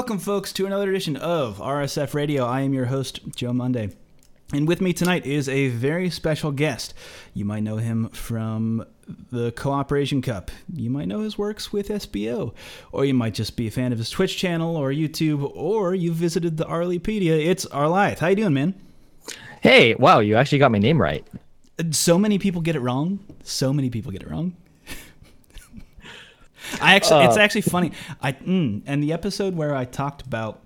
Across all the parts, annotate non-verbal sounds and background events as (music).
welcome, folks, to another edition of RSF Radio. I am your host, Joe Monday. And with me tonight is a very special guest. You might know him from the Cooperation Cup. You might know his works with SBO. Or you might just be a fan of his Twitch channel or YouTube, or you visited the Arlypedia. It's Arlieth. How you doing, man? Hey, wow, you actually got my name right. Uh, so many people get it wrong. So many people get it wrong. (laughs) I actually, it's Uh. actually funny. I mm, and the episode where I talked about,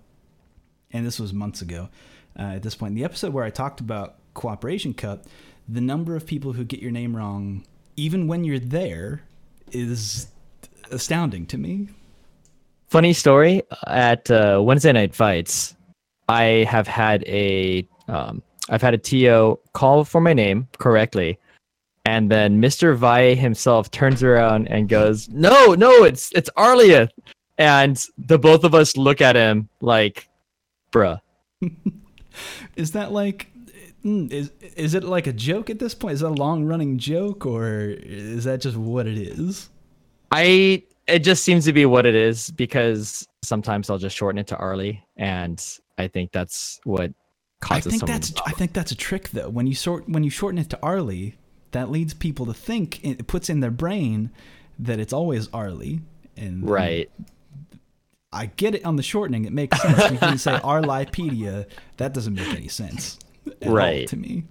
and this was months ago. Uh, at this point, the episode where I talked about Cooperation Cup, the number of people who get your name wrong, even when you're there, is astounding to me. Funny story at uh, Wednesday Night Fights, I have had a um, I've had a TO call for my name correctly, and then Mr. Valle himself turns around and goes, "No, no, it's it's Arlia," and the both of us look at him like, "Bruh." (laughs) Is that like? mm, Is is it like a joke at this point? Is that a long running joke, or is that just what it is? I it just seems to be what it is because sometimes I'll just shorten it to Arlie, and I think that's what causes I think that's I think that's a trick though. When you sort when you shorten it to Arlie, that leads people to think it puts in their brain that it's always Arlie. And right. I get it on the shortening; it makes sense. you can say Arlypedia. That doesn't make any sense, right to me.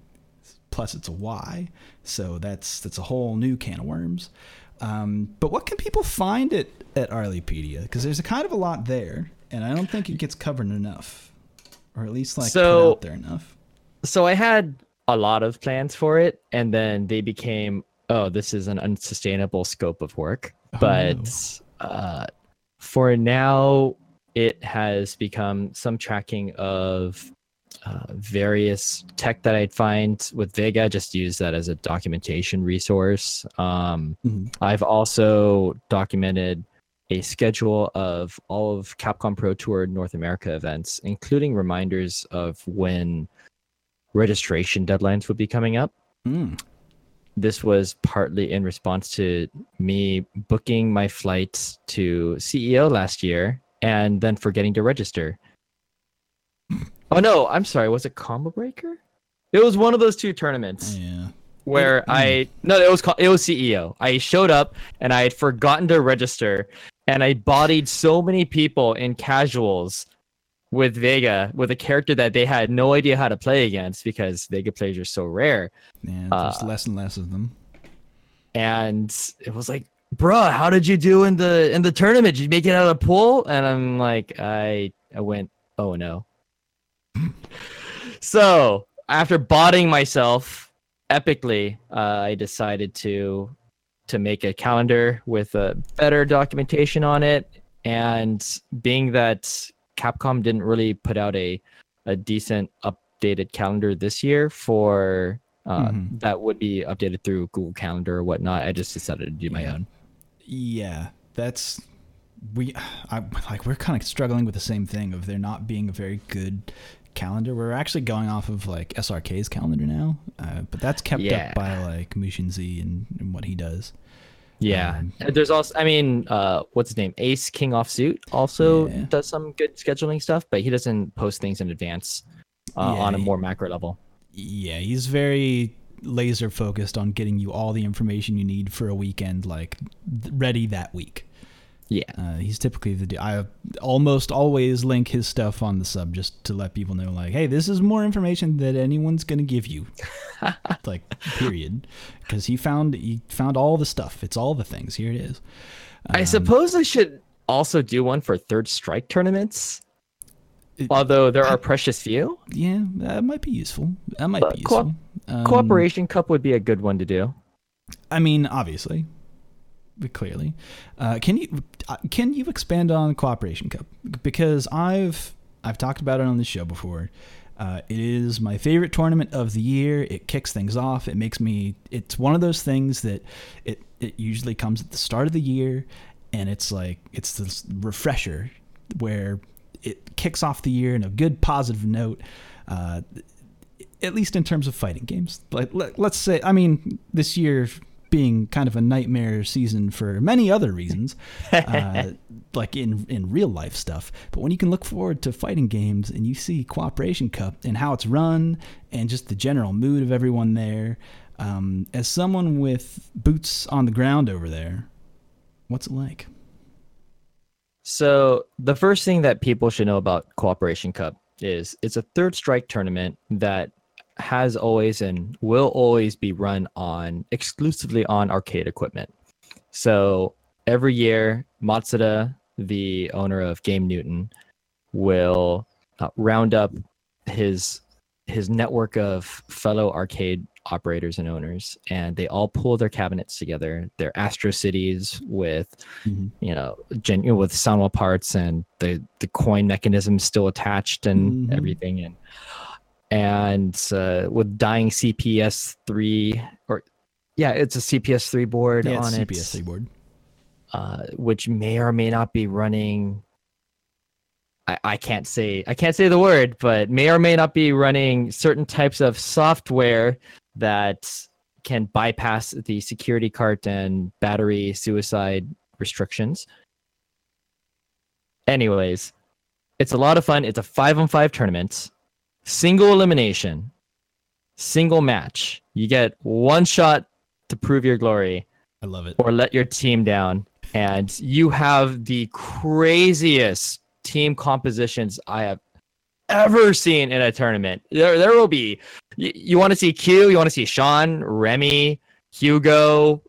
Plus, it's a Y, so that's that's a whole new can of worms. Um, but what can people find at at Arlypedia? Because there's a kind of a lot there, and I don't think it gets covered enough, or at least like put out there enough. so I had a lot of plans for it, and then they became, oh, this is an unsustainable scope of work. Oh, But uh, for now, it has become some tracking of uh, various tech that I'd find with Vega. Just use that as a documentation resource. Um, Mhm. I've also documented a schedule of all of Capcom Pro Tour North America events, including reminders of when registration deadlines would be coming up. Mm. This was partly in response to me booking my flights to CEO last year and then forgetting to register. Oh no, I'm sorry. Was it Combo Breaker? It was one of those two tournaments Yeah. where Mm. I no, it was it was CEO. I showed up and I had forgotten to register, and I bodied so many people in casuals with Vega with a character that they had no idea how to play against because Vega players are so rare. Yeah, there's Uh, less and less of them. And it was like, bruh, how did you do in the in the tournament? Did you make it out of the pool? And I'm like, I I went, oh no. (laughs) so after botting myself epically, uh, I decided to to make a calendar with a better documentation on it. And being that Capcom didn't really put out a a decent updated calendar this year for uh, Mhm. that would be updated through Google Calendar or whatnot. I just decided to do my own. Yeah, that's we. I like we're kind of struggling with the same thing of there not being a very good calendar. We're actually going off of like SRK's calendar now, uh, but that's kept Yeah. up by like Mushin Z and, and what he does. Yeah. Um, There's also, I mean, uh, what's his name? Ace King Offsuit also Yeah. does some good scheduling stuff, but he doesn't post things in advance uh, Yeah, on a more macro level. Yeah, he's very laser focused on getting you all the information you need for a weekend, like ready that week. Yeah. Uh, he's typically the. I almost always link his stuff on the sub just to let people know, like, hey, this is more information that anyone's gonna give you. (laughs) like, period, because he found he found all the stuff. It's all the things. Here it is. I Um, suppose I should also do one for third strike tournaments, It- although there are precious few. Yeah, that might be useful. That might But be co- useful. Um, Cooperation Cup would be a good one to do. I mean, obviously, clearly, uh, can you uh, can you expand on Cooperation Cup because I've I've talked about it on the show before. Uh, it is my favorite tournament of the year. It kicks things off. It makes me. It's one of those things that it it usually comes at the start of the year, and it's like it's this refresher where it kicks off the year in a good positive note. Uh, at least in terms of fighting games. Like let, let's say, I mean, this year being kind of a nightmare season for many other reasons, (laughs) uh, like in in real life stuff. But when you can look forward to fighting games and you see Cooperation Cup and how it's run and just the general mood of everyone there, um, as someone with boots on the ground over there, what's it like? So the first thing that people should know about Cooperation Cup is it's a third strike tournament that has always and will always be run on exclusively on arcade equipment. So every year, Matsuda, the owner of Game Newton, will uh, round up his his network of fellow arcade operators and owners and they all pull their cabinets together their astro cities with mm-hmm. you know gen- with Sanwa parts and the the coin mechanism still attached and mm-hmm. everything and and uh, with dying cps 3 or yeah it's a cps 3 board yeah, on it cps 3 board uh, which may or may not be running I, I can't say I can't say the word, but may or may not be running certain types of software that can bypass the security cart and battery suicide restrictions. Anyways, it's a lot of fun. It's a five on five tournament, single elimination, single match. You get one shot to prove your glory. I love it. Or let your team down. And you have the craziest team compositions I have ever seen in a tournament. There, there will be. You, you want to see Q? You want to see Sean, Remy, Hugo?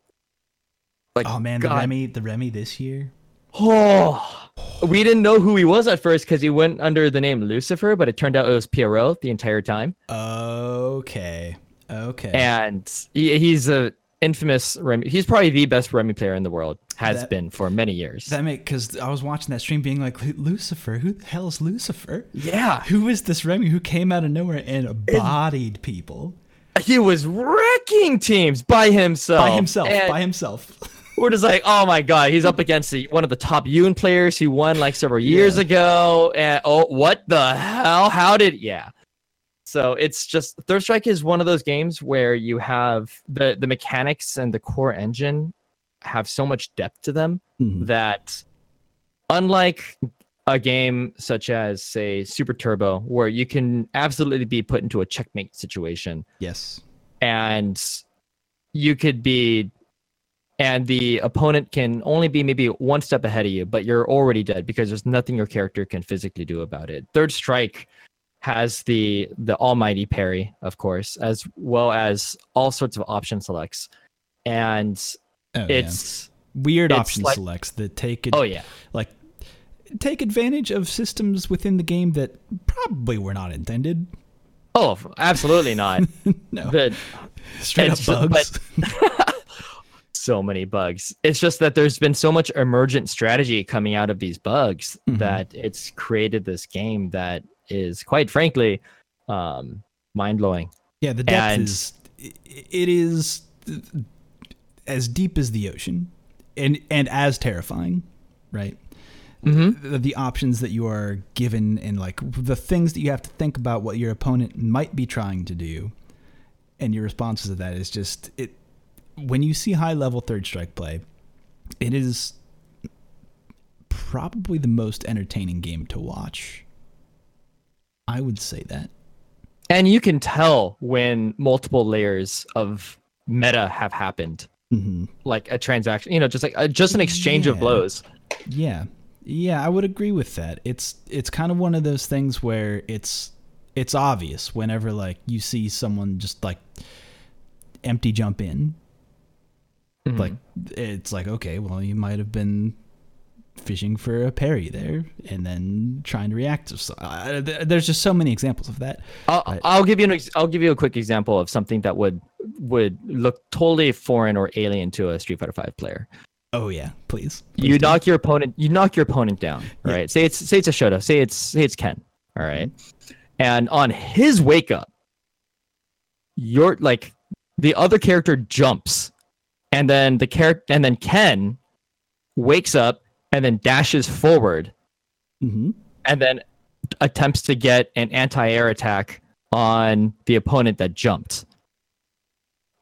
Like, oh man, God. the Remy, the Remy this year. Oh, we didn't know who he was at first because he went under the name Lucifer, but it turned out it was Pierrot the entire time. Okay, okay. And he, he's a infamous Remy. He's probably the best Remy player in the world. Has that, been for many years. That make because I was watching that stream, being like, Lucifer, who the hell is Lucifer? Yeah, who is this Remy who came out of nowhere and bodied people? He was wrecking teams by himself. By himself. And by himself. (laughs) we're just like, oh my god, he's up against the, one of the top Yun players who won like several years yeah. ago. And oh, what the hell? How did? Yeah. So it's just Third Strike is one of those games where you have the the mechanics and the core engine have so much depth to them mm-hmm. that unlike a game such as say Super Turbo where you can absolutely be put into a checkmate situation. Yes. And you could be and the opponent can only be maybe one step ahead of you, but you're already dead because there's nothing your character can physically do about it. Third Strike has the the almighty parry, of course, as well as all sorts of option selects, and oh, it's yeah. weird it's option like, selects that take it. Oh yeah, like take advantage of systems within the game that probably were not intended. Oh, absolutely not. (laughs) no, but straight up bugs. But, (laughs) so many bugs. It's just that there's been so much emergent strategy coming out of these bugs mm-hmm. that it's created this game that is quite frankly um, mind blowing. Yeah, the depth and, is it is as deep as the ocean, and and as terrifying, right? Mm-hmm. The, the, options that you are given and like the things that you have to think about what your opponent might be trying to do, and your responses to that is just it. When you see high level third strike play, it is probably the most entertaining game to watch I would say that. And you can tell when multiple layers of meta have happened. Mm-hmm. Like a transaction, you know, just like a, just an exchange yeah. of blows. Yeah. Yeah, I would agree with that. It's it's kind of one of those things where it's it's obvious whenever like you see someone just like empty jump in. Mm-hmm. Like it's like okay, well you might have been fishing for a parry there and then trying to react. So, uh, there's just so many examples of that. I'll, I'll give you an ex- I'll give you a quick example of something that would would look totally foreign or alien to a Street Fighter Five player. Oh yeah, please. please you do. knock your opponent. You knock your opponent down. Right. Yeah. Say it's say it's a Shoto. Say it's say it's Ken. All right? And on his wake up, you're like the other character jumps, and then the character and then Ken wakes up and then dashes forward mm-hmm. and then attempts to get an anti-air attack on the opponent that jumped.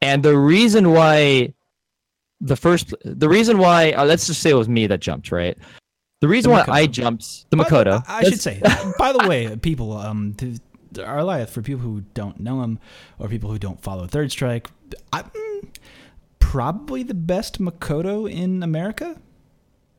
And the reason why the first the reason why uh, let's just say it was me that jumped right the reason why i jumped the makoto I, I should say. by the way, people, um, to, Arlieth, for people who don't know him or people who don't follow Third Strike, I, mm, probably the best Makoto in America.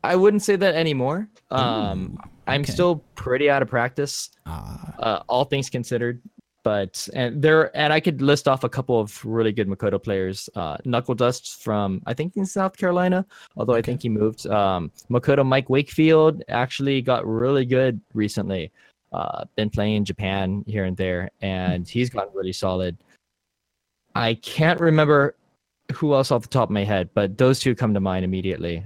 i wouldn't say that anymore. Um i'm still pretty out of practice Ah, uh, all things considered but and there and i could list off a couple of really good makoto players. Uh knuckle dust from i think in south carolina although i think he moved. Um makoto mike wakefield actually got really good recently. Uh been playing in japan here and there and he's gotten really solid. I can't remember who else off the top of my head but those two come to mind immediately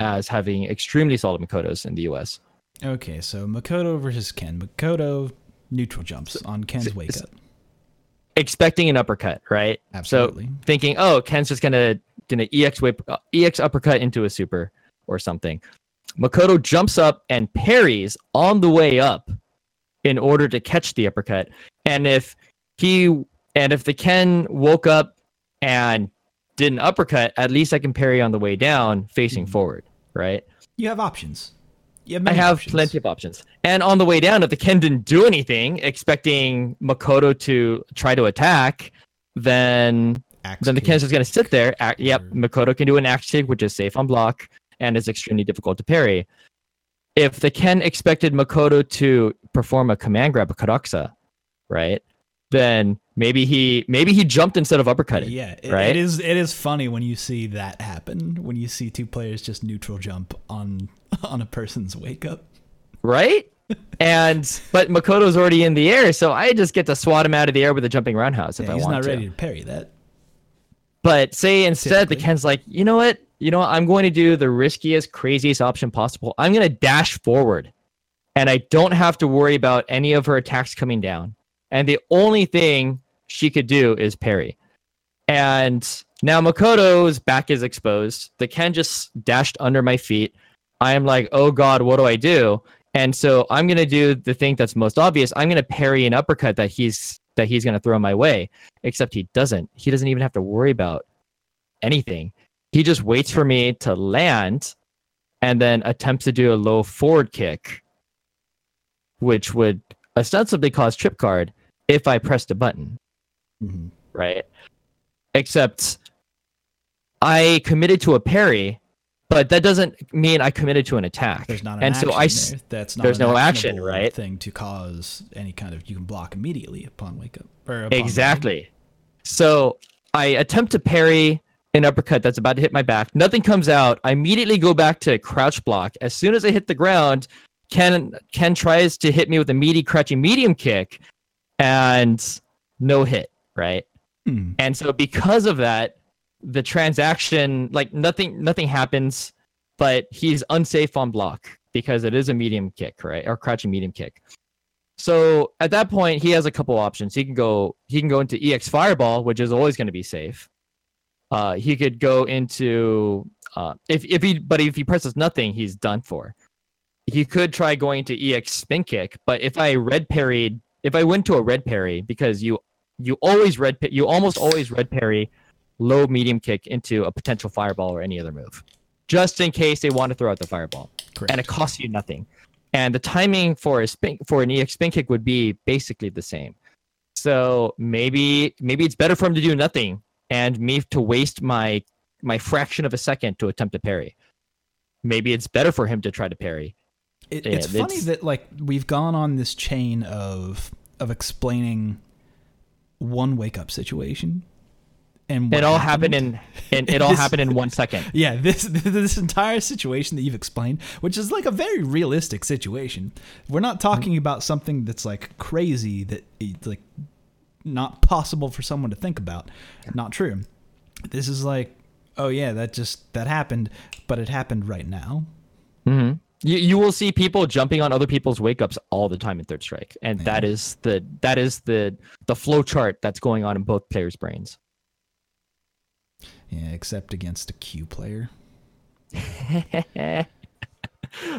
as having extremely solid makotos in the us okay, so Makoto versus Ken. Makoto neutral jumps on Ken's so- wake so- up. expecting an uppercut right Absolutely. So thinking, oh, Ken's just gonna gonna ex whip uh, ex uppercut into a super or something. Makoto jumps up and parries on the way up in order to catch the uppercut. And if he and if the Ken woke up and did an uppercut, at least I can parry on the way down facing Mhm. forward, right? you have options. You have I have options. plenty of options. And on the way down, if the Ken didn't do anything, expecting Makoto to try to attack, then Axe then the. Ken's just going to sit there. Act, yep, Makoto can do an axe kick, which is safe on block and is extremely difficult to parry. If the Ken expected Makoto to perform a command grab, a Karakusa, right? Then maybe he maybe he jumped instead of uppercutting. Yeah, it, right? it is. It is funny when you see that happen. When you see two players just neutral jump on (laughs) on a person's wake up. right? and but Makoto's already in the air, so I just get to swat him out of the air with a jumping roundhouse if Yeah, I want to. he's not ready to parry that. But say instead the Ken's like, you know what? You know what? I'm going to do the riskiest, craziest option possible. I'm going to dash forward, and I don't have to worry about any of her attacks coming down. And the only thing she could do is parry. And now Makoto's back is exposed. The Ken just dashed under my feet. I am like, oh god, what do I do? And so I'm gonna do the thing that's most obvious. I'm gonna parry an uppercut that he's that he's gonna throw my way. Except he doesn't. He doesn't even have to worry about anything. He just waits for me to land and then attempts to do a low forward kick, which would ostensibly cause trip guard if I pressed a button Mhm. right? Except I committed to a parry, but that doesn't mean I committed to an attack. There's not an and action so I there. That's not there's no action, right? Thing to cause any kind of you can block immediately upon wake up. Upon exactly. So I attempt to parry an uppercut that's about to hit my back. Nothing comes out. I immediately go back to crouch block. As soon as I hit the ground, Ken Ken tries to hit me with a meaty crouching medium kick, and no hit. Right. Hmm. and so because of that the transaction like nothing nothing happens but he's unsafe on block because it is a medium kick right or crouching medium kick so at that point he has a couple options he can go he can go into ex fireball which is always going to be safe uh he could go into uh if if he but if he presses nothing he's done for he could try going to ex spin kick but if i red parried if i went to a red parry because you you always red you almost always red parry low medium kick into a potential fireball or any other move just in case they want to throw out the fireball. Correct. and it costs you nothing. And the timing for a spin for an ex spin kick would be basically the same. So maybe maybe it's better for him to do nothing and me to waste my my fraction of a second to attempt to parry. Maybe it's better for him to try to parry. It, Yeah, it's funny it's- that like we've gone on this chain of of explaining one wake up situation, and it all happened in and it all (laughs) This- happened in one second yeah this (laughs) this entire situation that you've explained, which is like a very realistic situation. We're not talking about something that's like crazy that it's like not possible for someone to think about. Not true. This is like, oh yeah, that just that happened, but it happened right now. hmm You you will see people jumping on other people's wake ups all the time in Third Strike, and that is the that is the the flow chart that's going on in both players' brains. Yeah, except against a Q player. (laughs)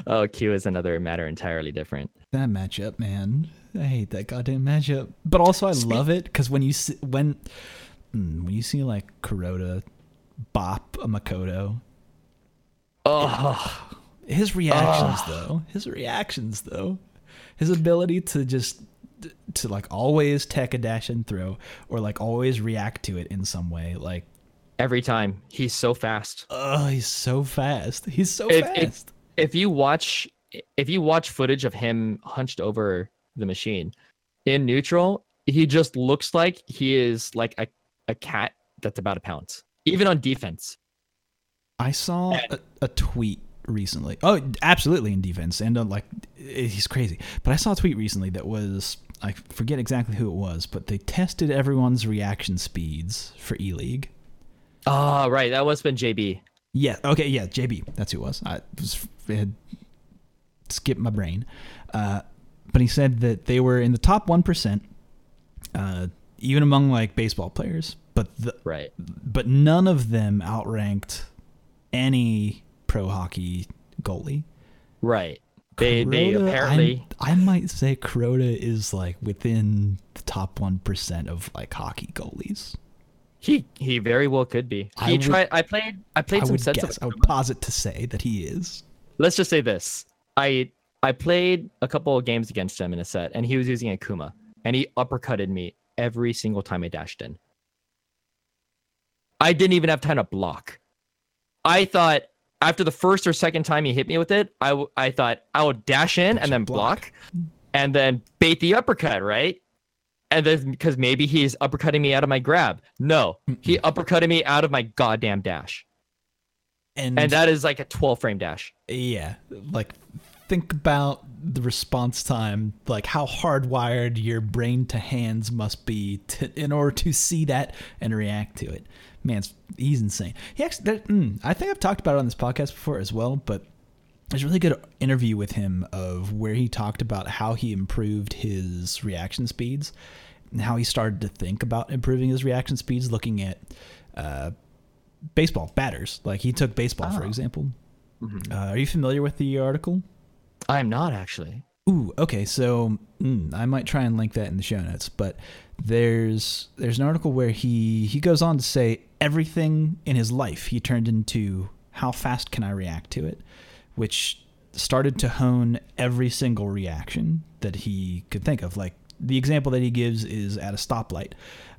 oh, Q is another matter entirely different. That matchup, man. I hate that goddamn matchup. But also, I love it because when you see when mm, when you see like Kuroda bop a Makoto. Oh, His reactions ah. though, his reactions though, his ability to just to like always tech a dash and throw or like always react to it in some way. Like, every time he's so fast. oh, he's so fast. He's so If- fast. if- If you watch, if you watch footage of him hunched over the machine in neutral, he just looks like he is like a, a cat that's about to pounce, even on defense. I saw a, a tweet recently. Oh, absolutely in defense, and uh, like he's crazy. But I saw a tweet recently that was I forget exactly who it was, but they tested everyone's reaction speeds for E League. Oh, right. That was been JB. Yeah. Okay. Yeah. JB. That's who it was. I was it had skipped my brain. Uh, but he said that they were in the top one percent, uh, even among like baseball players. But the, Right. but none of them outranked any pro hockey goalie. Right. They they apparently I'm- I might say Kuroda is like within the top one percent of like hockey goalies. he he very well could be. I He would- tried. I played. I played I some sets guess. of. I would posit to say that he is. Let's just say this. I I played a couple of games against him in a set, and he was using Akuma, and he uppercutted me every single time I dashed in. I didn't even have time to block. I thought after the first or second time he hit me with it, I, w- I thought I would dash in and then block. block, and then bait the uppercut, right? And then because maybe he's uppercutting me out of my grab. No, he uppercutted me out of my goddamn dash. And, And that is like a 12 frame dash. yeah, like think about the response time, like how hardwired your brain to hands must be to, in order to see that and react to it. Man, he's insane. He actually, there, mm, I think I've talked about it on this podcast before as well, but there's a really good interview with him of where he talked about how he improved his reaction speeds and how he started to think about improving his reaction speeds looking at uh, baseball batters like he took baseball for Oh. example uh, are you familiar with the article I'm not actually. Ooh, okay. So mm, I might try and link that in the show notes. But there's there's an article where he he goes on to say everything in his life he turned into how fast can I react to it, which started to hone every single reaction that he could think of. Like the example that he gives is at a stoplight,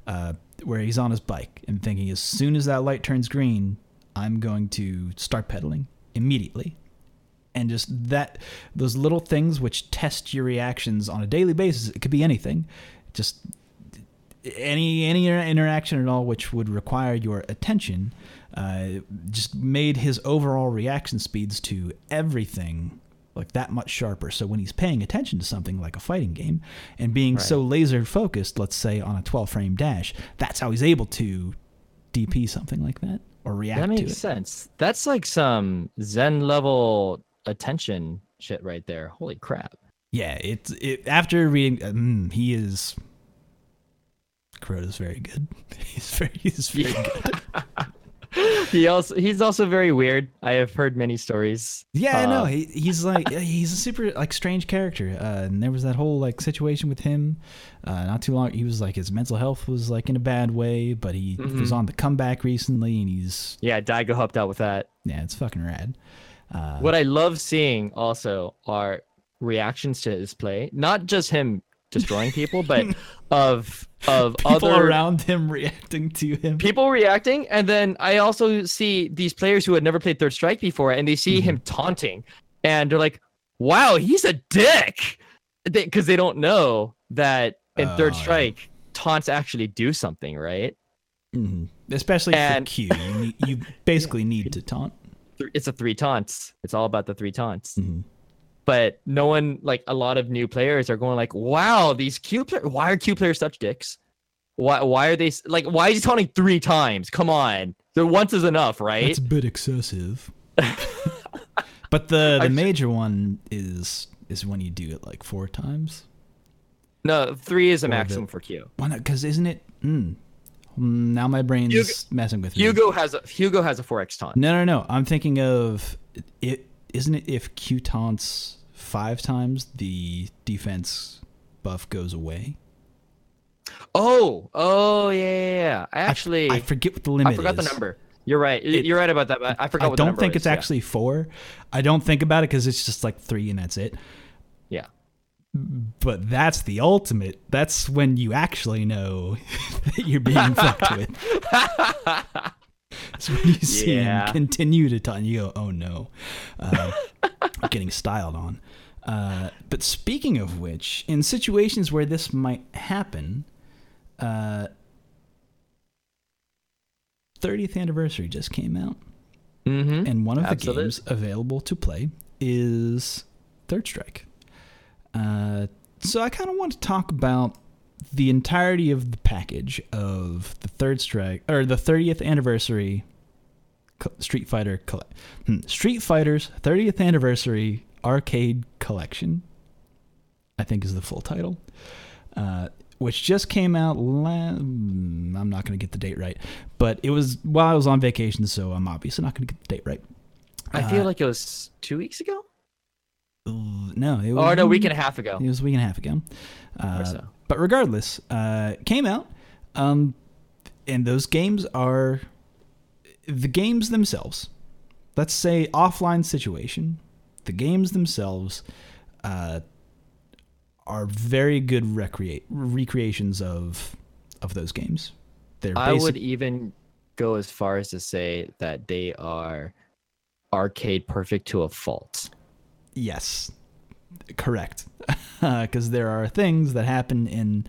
uh, where he's on his bike and thinking as soon as that light turns green, I'm going to start pedaling immediately and just that those little things which test your reactions on a daily basis it could be anything just any any interaction at all which would require your attention uh, just made his overall reaction speeds to everything like that much sharper so when he's paying attention to something like a fighting game and being so laser focused let's say on a 12 frame dash that's how he's able to dp something like that or react That to makes it sense. That's like some Zen level attention shit right there. Holy crap. Yeah, it's it after reading. Mm, he is. Kuroda's very good. (laughs) He's very he's very good. (laughs) He also he's also very weird. I have heard many stories. Yeah, I know. Uh, He, he's like he's a super like strange character. Uh, and there was that whole like situation with him. Uh, not too long. He was like his mental health was like in a bad way, but he was Mhm. on the comeback recently, and he's Yeah, Daigo helped out with that. yeah, it's fucking rad. Uh, What I love seeing also are reactions to his play. Not just him destroying people, but (laughs) of of people other around him reacting to him. people reacting and then i also see these players who had never played third strike before and they see him Mm-hmm. taunting and they're like wow he's a dick because they, don't know that in Oh, third yeah. strike taunts actually do something right Mhm. Especially And- for Q, you, need, you (laughs) basically need to taunt. It's a three taunts it's all about the three taunts Mhm. But no one like a lot of new players are going like wow these q players why are q players such dicks why why are they like why is he taunting three times come on the once is enough right It's a bit excessive. (laughs) but the the major one is is when you do it like four times. no three is a maximum for q Why not? Because isn't it? Mm, now my brain's Hugo- messing with me. Hugo has a Hugo has a 4x taunt. No, no, no. I'm thinking of it. Isn't it if Q taunts five times, the defense buff goes away? Oh, oh yeah, yeah, yeah. I I actually I, forget what the limit I forgot the number. You're right. It- You're right about that. But I forgot. I what the don't think is, it's yeah. actually four. I don't think about it because it's just like three and that's it. Yeah. But that's the ultimate. That's when you actually know (laughs) that you're being fucked with. (laughs) It's when you see Yeah. him continue to talk and you go, oh no. Uh, (laughs) getting styled on. Uh, but speaking of which, in situations where this might happen, uh, 30th anniversary just came out. Mm-hmm. And one of Absolutely. the games available to play is Third Strike. Uh, so I kind of want to talk about the entirety of the package of the Third Strike or the 30th anniversary Street Fighter hmm, Street Fighter's 30th anniversary arcade collection. I think is the full title. Uh, which just came out. La- hmm, I'm not going to get the date right, but it was while I was on vacation, so I'm obviously not going to get the date right. I feel Uh, like it was two weeks ago. No, it was Or no, a week and a half ago. It was a week and a half ago. Uh, Or so. But regardless, uh, it came out, um, and those games are the games themselves. Let's say offline situation. The games themselves uh, are very good recreate recreations of of those games. They're I basic- would even go as far as to say that they are arcade perfect to a fault. Yes, correct. (laughs) Because there are things that happen in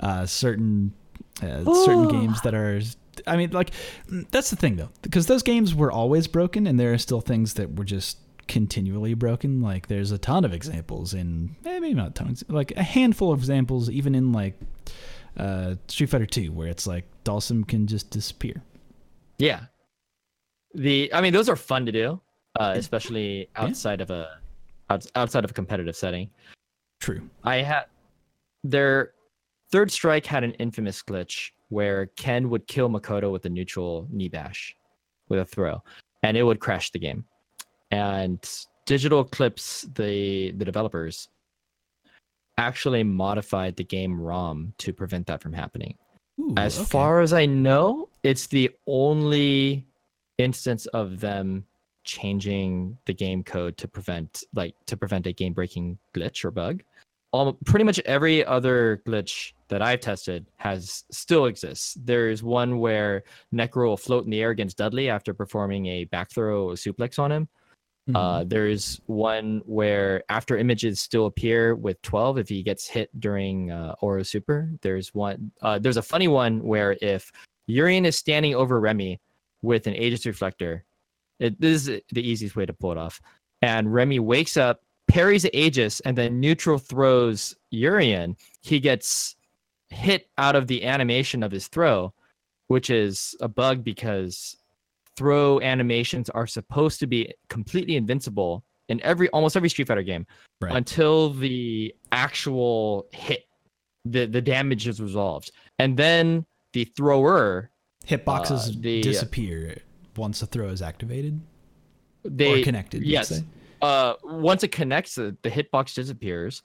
uh, certain uh, certain games that are. I mean, like mm, that's the thing though, because those games were always broken, and there are still things that were just continually broken. Like there's a ton of examples in eh, maybe not tons, like a handful of examples, even in like uh, Street Fighter Two, where it's like Dhalsim can just disappear. Yeah. The I mean those are fun to do, uh, especially outside of a outside of a competitive setting. True. I had their third strike had an infamous glitch where Ken would kill Makoto with a neutral knee bash with a throw, and it would crash the game. And Digital Eclipse, the the developers, actually modified the game ROM to prevent that from happening. Ooh, As okay. far as I know, it's the only instance of them changing the game code to prevent like to prevent a game breaking glitch or bug. All pretty much every other glitch that I've tested has still exists. There's one where Necro will float in the air against Dudley after performing a back throw suplex on him. Mhm. Uh, there's one where after images still appear with 12 if he gets hit during uh, Oro Super. There's one. Uh, there's a funny one where if Urian is standing over Remy with an Aegis reflector, it, this is the easiest way to pull it off. And Remy wakes up, parries Aegis, and then neutral throws Urian. He gets hit out of the animation of his throw, which is a bug because throw animations are supposed to be completely invincible in every almost every Street Fighter game Right. until the actual hit, the the damage is resolved, and then the thrower hitboxes uh, the- disappear once a throw is activated they or connected. yes. uh once it connects the, the hitbox disappears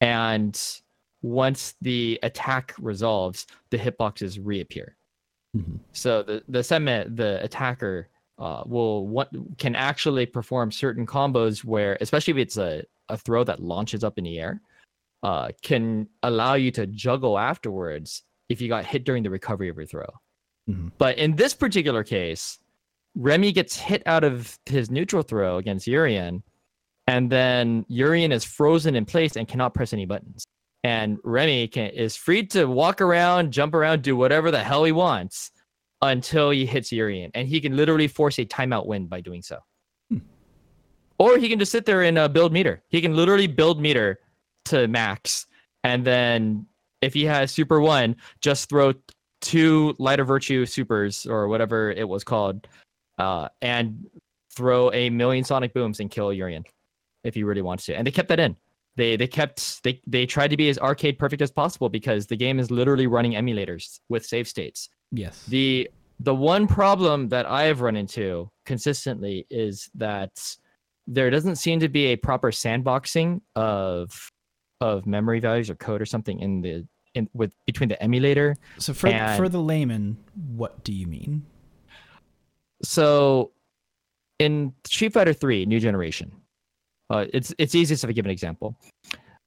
and once the attack resolves the hitboxes reappear Mhm. so the the semi the attacker uh will what can actually perform certain combos where especially if it's a, a throw that launches up in the air uh can allow you to juggle afterwards if you got hit during the recovery of your throw Mhm. but in this particular case Remy gets hit out of his neutral throw against Urian, and then Urian is frozen in place and cannot press any buttons. And Remy can, is free to walk around, jump around, do whatever the hell he wants until he hits Urian, and he can literally force a timeout win by doing so. Hmm. Or he can just sit there and uh, build meter. He can literally build meter to max, and then if he has super one, just throw two Light of Virtue supers or whatever it was called uh, and throw a million sonic booms and kill Urian if he really wants to. And they kept that in. They they kept they they tried to be as arcade perfect as possible because the game is literally running emulators with save states. Yes. The the one problem that I have run into consistently is that there doesn't seem to be a proper sandboxing of of memory values or code or something in the in with between the emulator so for and- for the layman, what do you mean? So in Street Fighter 3 New Generation, uh, it's it's easiest if I give an example.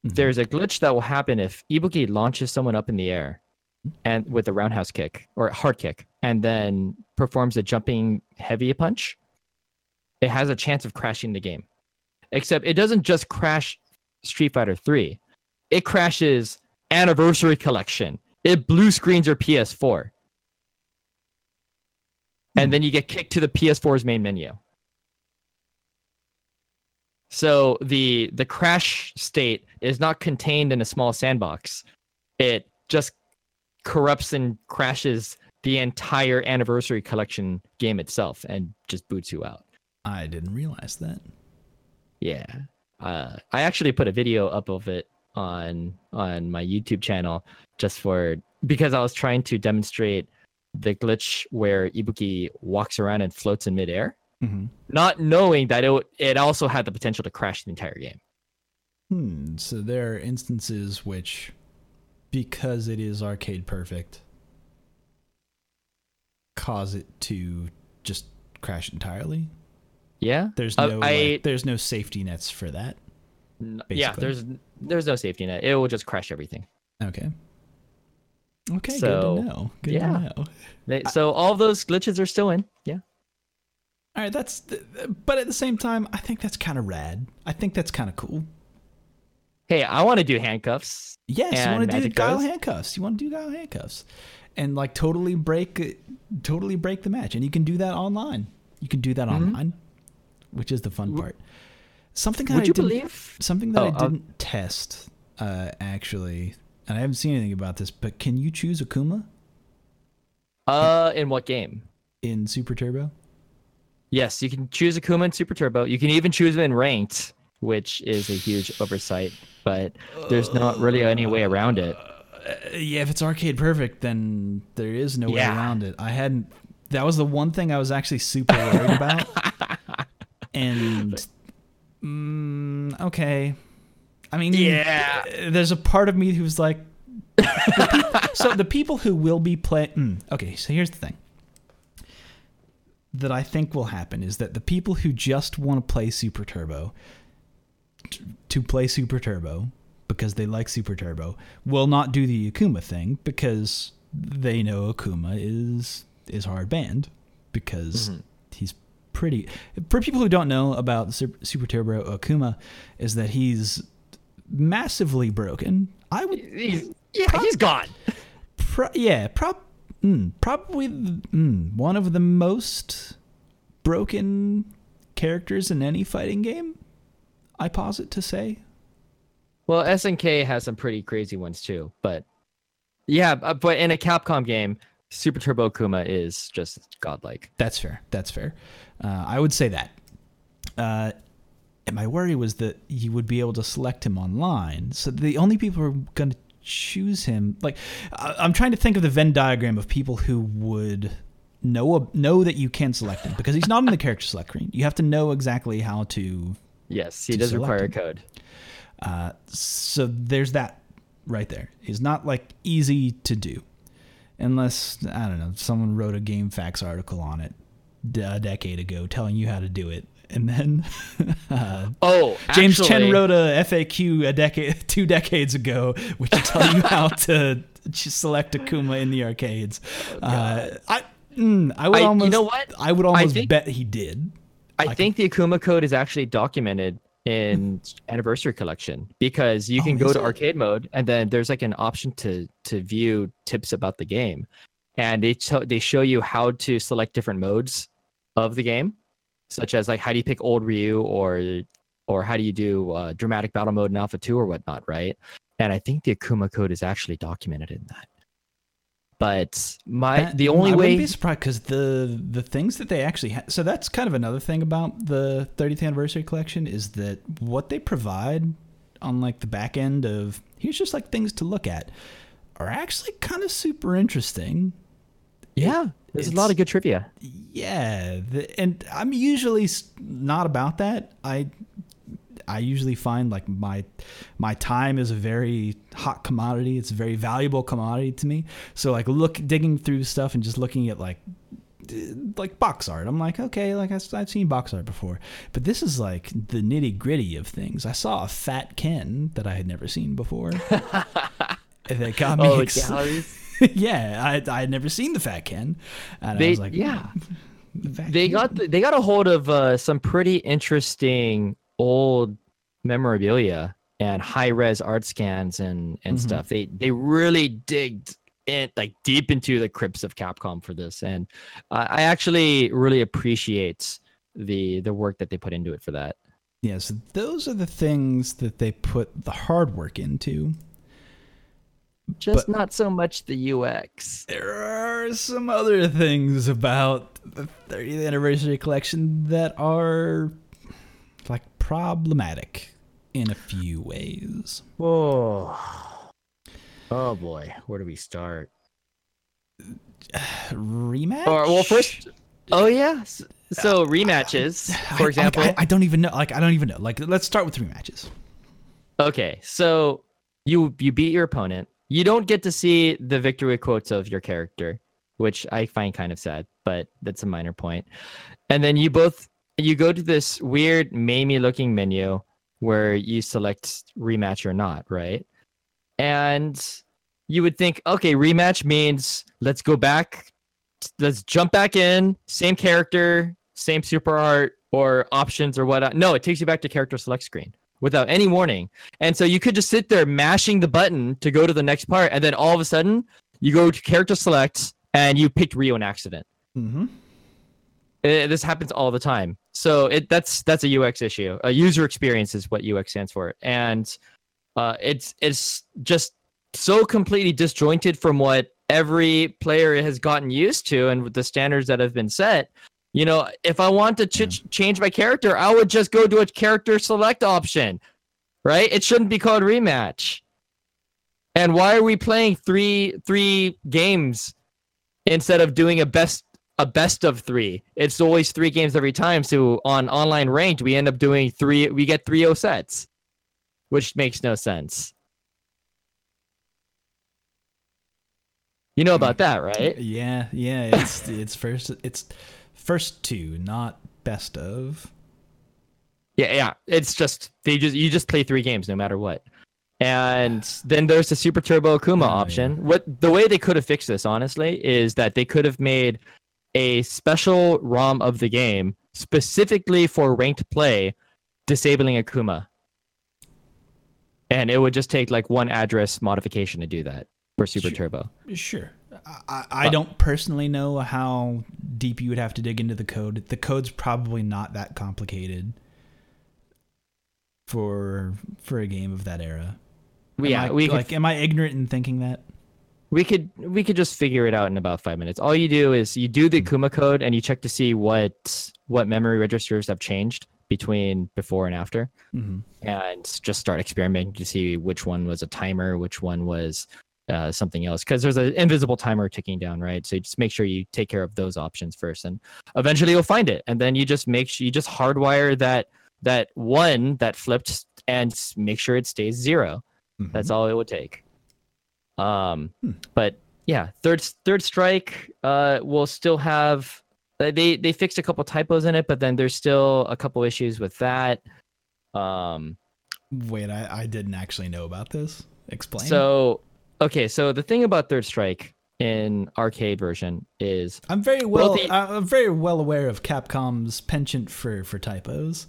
Mhm. There's a glitch that will happen if Ibuki launches someone up in the air and with a roundhouse kick or hard kick and then performs a jumping heavy punch. It has a chance of crashing the game. Except it doesn't just crash Street Fighter 3. It crashes Anniversary Collection. It blue screens your PS4. And then you get kicked to the PS4's main menu. So the the crash state is not contained in a small sandbox. It just corrupts and crashes the entire anniversary collection game itself and just boots you out. I didn't realize that. Yeah. Uh, I actually put a video up of it on on my YouTube channel just for because I was trying to demonstrate the glitch where Ibuki walks around and floats in midair, hmm not knowing that it w- it also had the potential to crash the entire game. Hmm. So there are instances which, because it is arcade perfect, cause it to just crash entirely. Yeah. There's Uh, no I- like, there's no safety nets for that. N- Yeah, Basically. there's there's no safety net. It will just crash everything. Okay. Okay, So, good to know. Good yeah. to know. They, so all those glitches are still in. Yeah. All right, that's. But at the same time, I think that's kind of rad. I think that's kind of cool. Hey, I want to do handcuffs. Yes, you want to do guile handcuffs. You want to do guile handcuffs, and like totally break, totally break the match, and you can do that online. You can do that Mhm. online, which is the fun part. Something that Would I you didn't, believe? something that Oh, I I'll- didn't test uh, actually, and I haven't seen anything about this. But can you choose Akuma Uh, in what game? in Super Turbo? Yes, you can choose Akuma in Super Turbo. You can even choose him in Ranked, which is a huge oversight, but there's not really any way around it. Uh, yeah, if it's arcade perfect, then there is no way around it. I hadn't. That was the one thing I was actually super worried about. (laughs) and mm, okay, I mean, Yeah. uh, There's a part of me who's like, the peop- (laughs) so the people who will be playing. Mm, okay, so here's the thing. That I think will happen is that the people who just want to play Super Turbo, t- to play Super Turbo because they like Super Turbo, will not do the Akuma thing because they know Akuma is is hard banned because he's pretty. For people who don't know about Super, Super Turbo Akuma, is that he's massively broken. I would He's, yeah, he's gone. Pro- yeah, prob- mm, probably the, mm, one of the most broken characters in any fighting game. I posit to say. Well, SNK has some pretty crazy ones too, but yeah, uh, but in a Capcom game, Super Turbo Kuma is just godlike. That's fair. That's fair. Uh, I would say that. Uh, and my worry was that you would be able to select him online. So the only people who are going to choose him, like, I'm trying to think of the Venn diagram of people who would know know that you can select him because he's not in the character select screen. You have to know exactly how to Yes, he To does require a code. Uh, so there's that right there. It's not like easy to do, unless I don't know someone wrote a GameFAQs article on it a decade ago telling you how to do it, and then (laughs) uh, Oh, James Chen wrote a FAQ a decade, (laughs) two decades ago, which tell you how to select Akuma in the arcades. uh, I. Mm, I would I- you almost. know what? I would I almost think- bet he did. I Like- think the Akuma code is actually documented in Anniversary Collection because you Oh, can go to it? arcade mode and then there's like an option to to view tips about the game, and they t- they show you how to select different modes of the game, such as like how do you pick old Ryu or or how do you do uh, dramatic battle mode in Alpha Two or whatnot, right? And I think the Akuma code is actually documented in that. But my That- the only I way wouldn't be surprised because the the things that they actually ha- so that's kind of another thing about the 30th anniversary collection is that what they provide on like the back end of here's just like things to look at are actually kind of super interesting. Yeah, there's a lot of good trivia. Yeah, the, and I'm usually not about that. I I usually find like my my time is a very hot commodity. It's a very valuable commodity to me. So like look digging through stuff and just looking at like like box art. I'm like, okay, like I've seen box art before, but this is like the nitty gritty of things. I saw a fat Ken that I had never seen before. (laughs) that got me. Oh, ex- galleries. (laughs) yeah, I I had never seen the fat Ken, and I was like, yeah. the They Ken. got the, they got a hold of uh, some pretty interesting old memorabilia and high res art scans and and Mhm. stuff. They they really digged in like deep into the crypts of Capcom for this, and uh, I actually really appreciate the the work that they put into it for that. Yeah, so those are the things that they put the hard work into. Just not so much the UX. There are some other things about the 30th anniversary collection that are like problematic in a few ways. Oh, oh boy, where do we start? Rematch? Or well, first, oh yeah. s- So uh, rematches, I- for I- example. I, I don't even know. Like, I don't even know. Like, let's start with rematches. Okay, so you you beat your opponent. You don't get to see the victory quotes of your character, which I find kind of sad, but that's a minor point. And then you both you go to this weird Mamie looking menu where you select rematch or not, right? And you would think, okay, rematch means let's go back, let's jump back in, same character, same super art or options or what. No, it takes you back to character select screen without any warning. And so you could just sit there mashing the button to go to the next part, and then all of a sudden you go to character select and you picked Ryu in accident. Mm-hmm. Uh, this happens all the time. So it that's that's a UX issue. A user experience is what UX stands for, and uh, it's it's just so completely disjointed from what every player has gotten used to and with the standards that have been set. You know, if I want to ch- change my character, I would just go to a character select option, right? It shouldn't be called rematch. And why are we playing three three games instead of doing a best a best of three? It's always three games every time. So on online ranked, we end up doing three. We get three O sets, which makes no sense. You know hmm. about that, right? Yeah, yeah. It's it's first it's first two, not best of. Yeah, yeah. It's just they just you just play three games no matter what. And then there's the Super Turbo Akuma Oh, option. What the way they could have fixed this, honestly, is that they could have made a special ROM of the game specifically for ranked play, disabling Akuma. And it would just take like one address modification to do that for Super Sure. Turbo. Sure. I, I, don't personally know how deep you would have to dig into the code. The code's probably not that complicated for for a game of that era. Am yeah, I, we could like. Am I ignorant in thinking that? We could we could just figure it out in about five minutes. All you do is you do the Kuma code and you check to see what what memory registers have changed between before and after, Mm-hmm. and just start experimenting to see which one was a timer, which one was uh, something else. Because there's an invisible timer ticking down, right? So you just make sure you take care of those options first, and eventually you'll find it. And then you just make sure you just hardwire that that one that flipped and make sure it stays zero. That's all it would take. Um, Hmm. but yeah, third third strike uh will still have uh, they they fixed a couple typos in it, but then there's still a couple issues with that. Um, Wait, I, I didn't actually know about this. Explain. so okay, so the thing about third strike in arcade version is I'm very well, the- I'm very well aware of Capcom's penchant for for typos.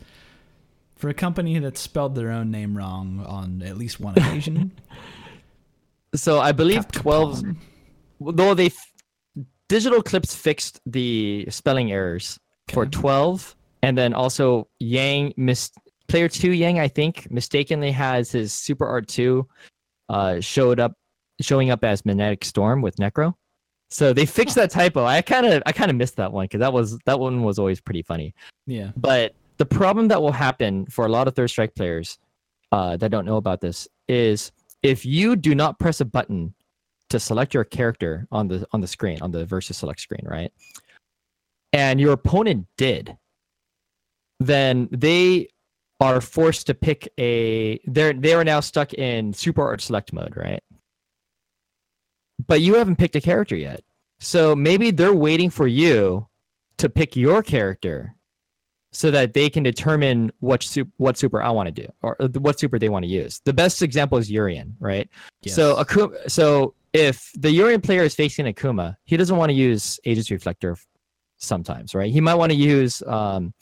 For a company that spelled their own name wrong on at least one occasion, (laughs) so I believe Capcom. 12 though they f- Digital Eclipse fixed the spelling errors for 12 and then also yang mis- player 2 yang i think mistakenly has his super art 2 uh showed up showing up as magnetic storm with necro so they fixed that typo i kind of i kind of missed that one because that was that one was always pretty funny Yeah. but the problem that will happen for a lot of third strike players uh, that don't know about this is if you do not press a button to select your character on the on the screen on the versus select screen, right? And your opponent did, then they are forced to pick a they're they are now stuck in super art select mode, right? But you haven't picked a character yet. So maybe they're waiting for you to pick your character so that they can determine what super, what super I want to do or what super they want to use. The best example is Urien, right? So Akuma, so if the Urien player is facing Akuma, he doesn't want to use Aegis Reflector sometimes, right? He might want to use um,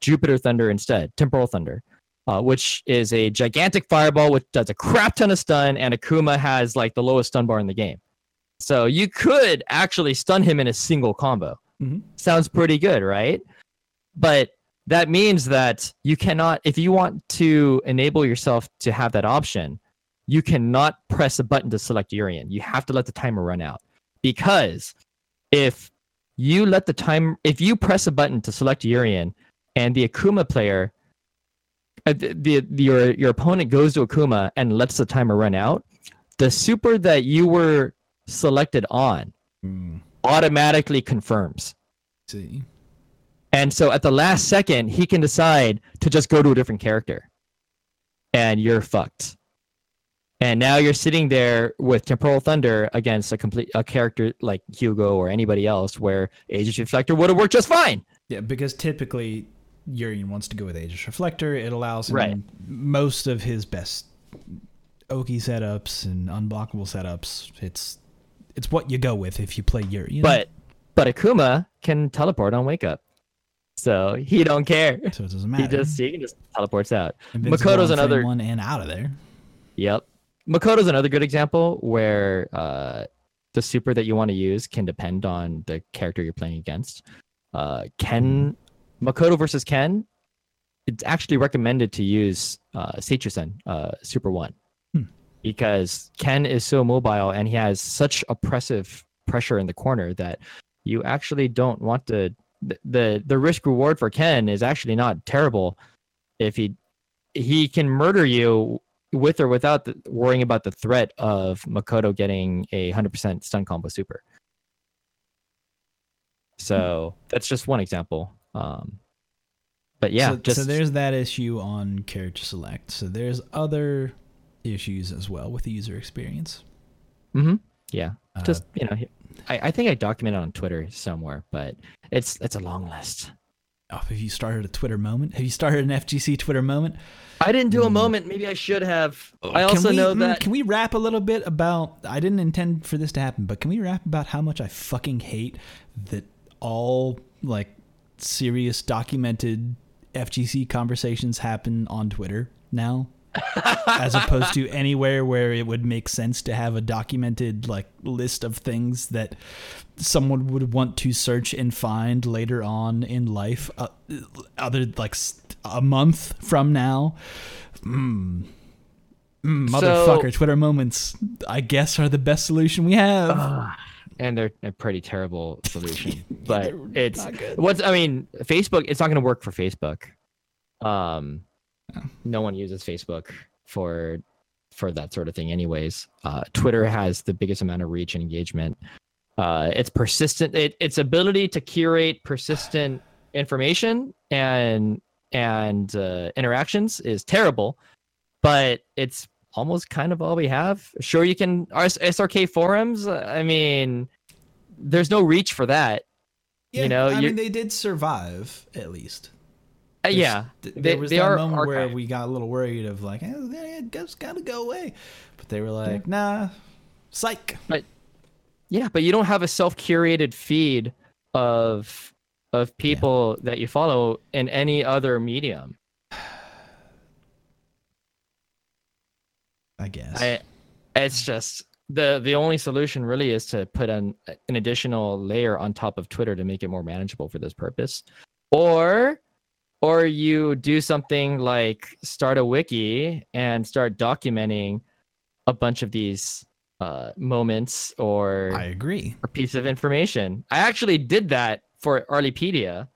Jupiter Thunder instead, Temporal Thunder, uh, which is a gigantic fireball which does a crap ton of stun, and Akuma has like the lowest stun bar in the game. So you could actually stun him in a single combo. Mhm. Sounds pretty good, right? But that means that you cannot, if you want to enable yourself to have that option, you cannot press a button to select Urien. You have to let the timer run out. Because if you let the time, if you press a button to select Urien and the Akuma player, uh, the, the- your, your opponent goes to Akuma and lets the timer run out, the super that you were selected on Mm, automatically confirms. see. And so at the last second, he can decide to just go to a different character. And you're fucked. And now you're sitting there with Temporal Thunder against a complete a character like Hugo or anybody else where Aegis Reflector would have worked just fine. Yeah, because typically Urien wants to go with Aegis Reflector. It allows him Right. most of his best Oki setups and unblockable setups. It's it's what you go with if you play Urien. But but Akuma can teleport on wake up. So he don't care. so it doesn't matter. He just he can just teleports out. Invincible Makoto's on another one and out of there. Yep. Makoto's another good example where uh, the super that you want to use can depend on the character you're playing against. Uh, Ken, Makoto versus Ken, it's actually recommended to use uh, Seichusen, uh, Super 1. Because Ken is so mobile and he has such oppressive pressure in the corner that you actually don't want to. The, the, the risk reward for Ken is actually not terrible if he he can murder you with or without the, worrying about the threat of Makoto getting a 100% stun combo super. So that's just one example. Um, but yeah, so, just so there's that issue on character select. So there's other issues as well with the user experience. hmm yeah, Uh, just you know, I, I think I documented on Twitter somewhere, but it's it's a long list. oh, have you started a Twitter moment? Have you started an FGC Twitter moment? I didn't do a Mm. moment. Maybe I should have. I also we- know mm, that. Can we rap a little bit about? I didn't intend for this to happen, but can we rap about how much I fucking hate that all like serious documented FGC conversations happen on Twitter now, as opposed to (laughs) anywhere where it would make sense to have a documented like list of things that someone would want to search and find later on in life, uh, other like a month from now. Mm. Mm, So- motherfucker, Twitter moments, I guess, are the best solution we have. Ugh. and they're a pretty terrible solution. (laughs) but it's not good. what's I mean, Facebook. It's not going to work for Facebook. Um. No one uses Facebook for for that sort of thing, anyways. Uh, Twitter has the biggest amount of reach and engagement. Uh, it's persistent. It, its ability to curate persistent information and and uh, interactions is terrible, but it's almost kind of all we have. Sure, you can SRK forums. uh, I mean, there's no reach for that. you know, I mean, they did survive at least. Uh, yeah, th- they- there was they that are moment where we got a little worried of like, eh, it has got to go away, but they were like, nah, psych. But Yeah, but you don't have a self-curated feed of of people that you follow in any other medium. I guess. I, it's just the the only solution really is to put an an additional layer on top of Twitter to make it more manageable for this purpose, or or you do something like start a wiki and start documenting a bunch of these uh, moments or I agree. a piece of information. I actually did that for Arlypedia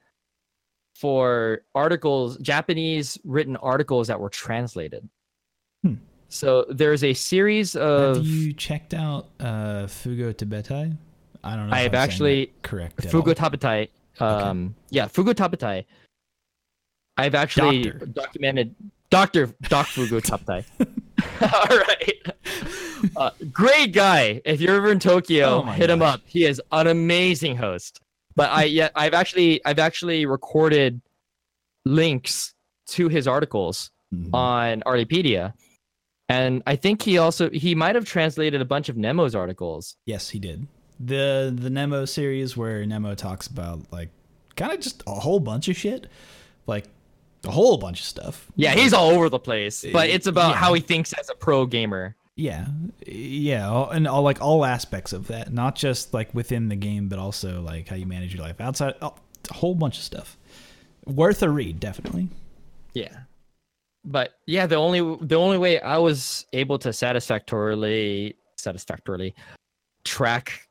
for articles, Japanese written articles that were translated. Hmm. So there's a series of Have you checked out uh, Fugu Tabetai? I don't know. I have actually- correct. Fugu Tabetai. Um, yeah, Fugu Tabetai. I've actually Doctor. documented Doctor Doc Fugu Tabetai. (laughs) (laughs) All right. Uh, great guy. If you're ever in Tokyo, Oh hit him up. He is an amazing host. but I yeah I've actually I've actually recorded links to his articles Mhm. on Arlypedia. And I think he also he might have translated a bunch of Nemo's articles. Yes, he did. The the Nemo series where Nemo talks about like kind of just a whole bunch of shit. Like a whole bunch of stuff. Yeah, he's all over the place, but it's about Yeah. how he thinks as a pro gamer. Yeah, yeah, and all like all aspects of that, not just like within the game, but also like how you manage your life outside. Oh, a whole bunch of stuff. Worth a read, definitely. Yeah. But yeah, the only the only way I was able to satisfactorily satisfactorily track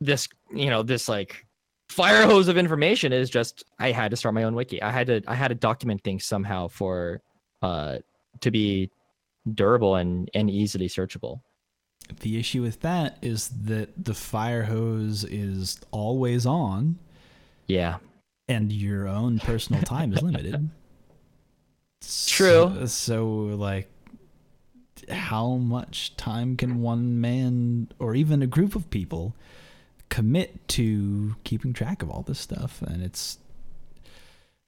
this, you know, this like fire hose of information is just I had to start my own wiki. I had to I had to document things somehow for uh to be durable and and easily searchable. The issue with that is that the fire hose is always on, Yeah. and your own personal time is limited. (laughs) True. So, so, like, how much time can one man or even a group of people commit to keeping track of all this stuff? And it's,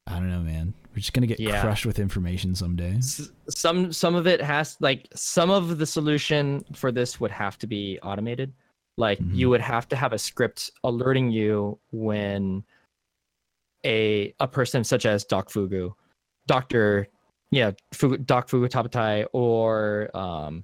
I don't know, man. We're just gonna get Yeah. crushed with information someday. S- some some of it has like some of the solution for this would have to be automated like you Mhm. would have to have a script alerting you when a a person such as doc fugu dr yeah fugu, doc fugu tabetai or um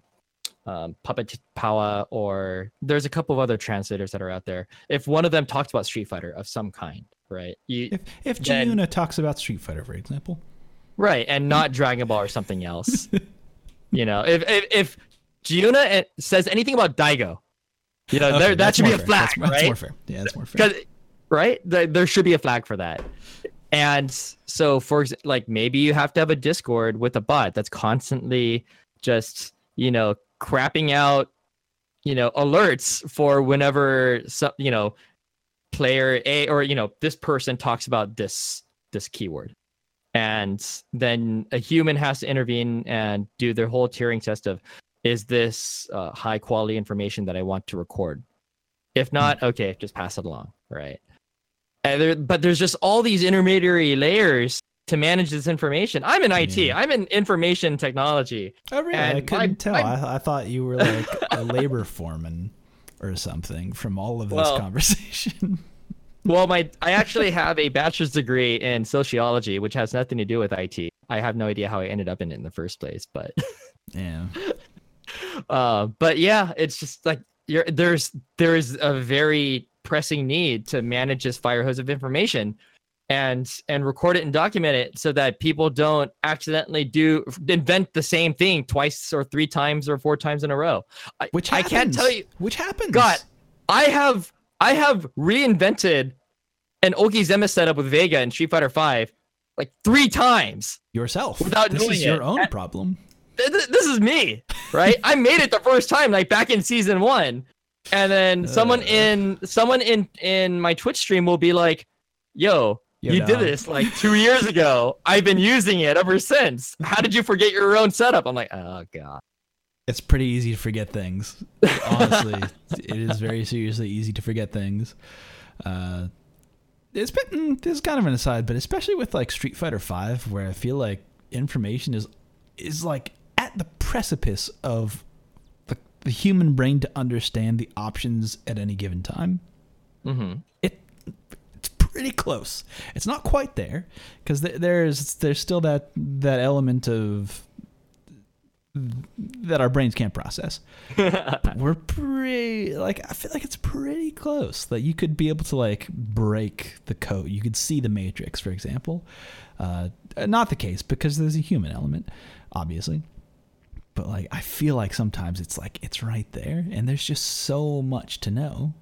um, Puppet Power, or there's a couple of other translators that are out there. If one of them talks about Street Fighter of some kind, right? You, If if Then- Giuna talks about Street Fighter, for example, Right, and not Dragon Ball or something else. (laughs) you know, if if, if Giuna eh, says anything about Daigo, you know, Okay, there, that should be a fair. flag, That's, that's right? more fair. Yeah, that's more fair. Right, there, there should be a flag for that. And so, for like, maybe you have to have a Discord with a bot that's constantly just you know crapping out you know alerts for whenever some you know player A or you know this person talks about this this keyword. And then a human has to intervene and do their whole tiering test of is this uh, high quality information that I want to record? If not okay just pass it along right? And there, but there's just all these intermediary layers to manage this information i'm in it Yeah. i'm in information technology Oh, really? I couldn't my- tell. I, I thought you were like (laughs) a labor foreman or something from all of this Well- conversation. (laughs) Well, my I actually have a bachelor's degree in sociology, which has nothing to do with IT. I have no idea how I ended up in it in the first place, but yeah. (laughs) uh, but yeah, it's just like you're there's there is a very pressing need to manage this fire hose of information and and record it and document it so that people don't accidentally do invent the same thing twice or three times or four times in a row. I, Which I happens. can't tell you Which happens. God, I have I have reinvented an Okizeme setup with Vega in Street Fighter Five like three times. yourself. Without this doing is your it. own And- problem. Th- th- This is me, right? I made it the first time, like back in season one, and then someone Uh. in someone in in my Twitch stream will be like, "Yo." Yo, you did this like two years ago. I've been using it ever since. How did you forget your own setup? I'm like, oh god. It's pretty easy to forget things. Honestly, (laughs) it is very seriously easy to forget things. Uh, it's been mm, this is kind of an aside, but especially with like Street Fighter Five, where I feel like information is is like at the precipice of the, the human brain to understand the options at any given time. hmm It pretty close. It's not quite there because th- there's there's still that that element of that our brains can't process. (laughs) We're pretty like I feel like it's pretty close that you could be able to like break the code. You could see the matrix, for example. Uh, not the case because there's a human element, obviously. But like I feel like sometimes it's like it's right there, and there's just so much to know.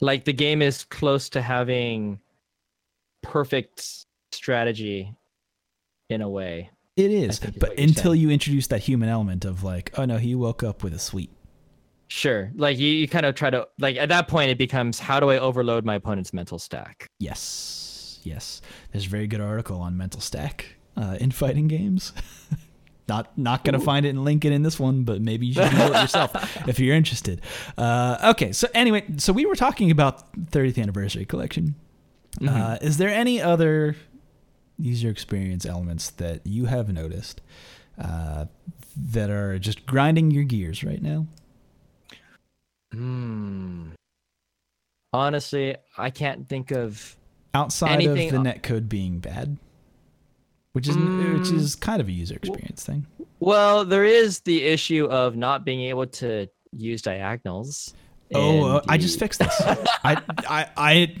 like the game is close to having perfect strategy in a way. It is, but until saying. you introduce that human element of like, oh no, he woke up with a sweet. Sure. Like you, you kind of try to like at that point it becomes how do I overload my opponent's mental stack? Yes, yes. There's a very good article on mental stack uh, in fighting games. (laughs) not not gonna find it and link it in this one, but maybe you should know it yourself (laughs) if you're interested. Uh, okay, so anyway, so we were talking about 30th anniversary collection, Uh, is there any other user experience elements that you have noticed uh, that are just grinding your gears right now? Hmm. Honestly, I can't think of. outside Anything- of the netcode being bad, which is which Mm. is kind of a user experience thing. Well, there is the issue of not being able to use diagonals. Oh, uh, I just fixed this. I, I, I,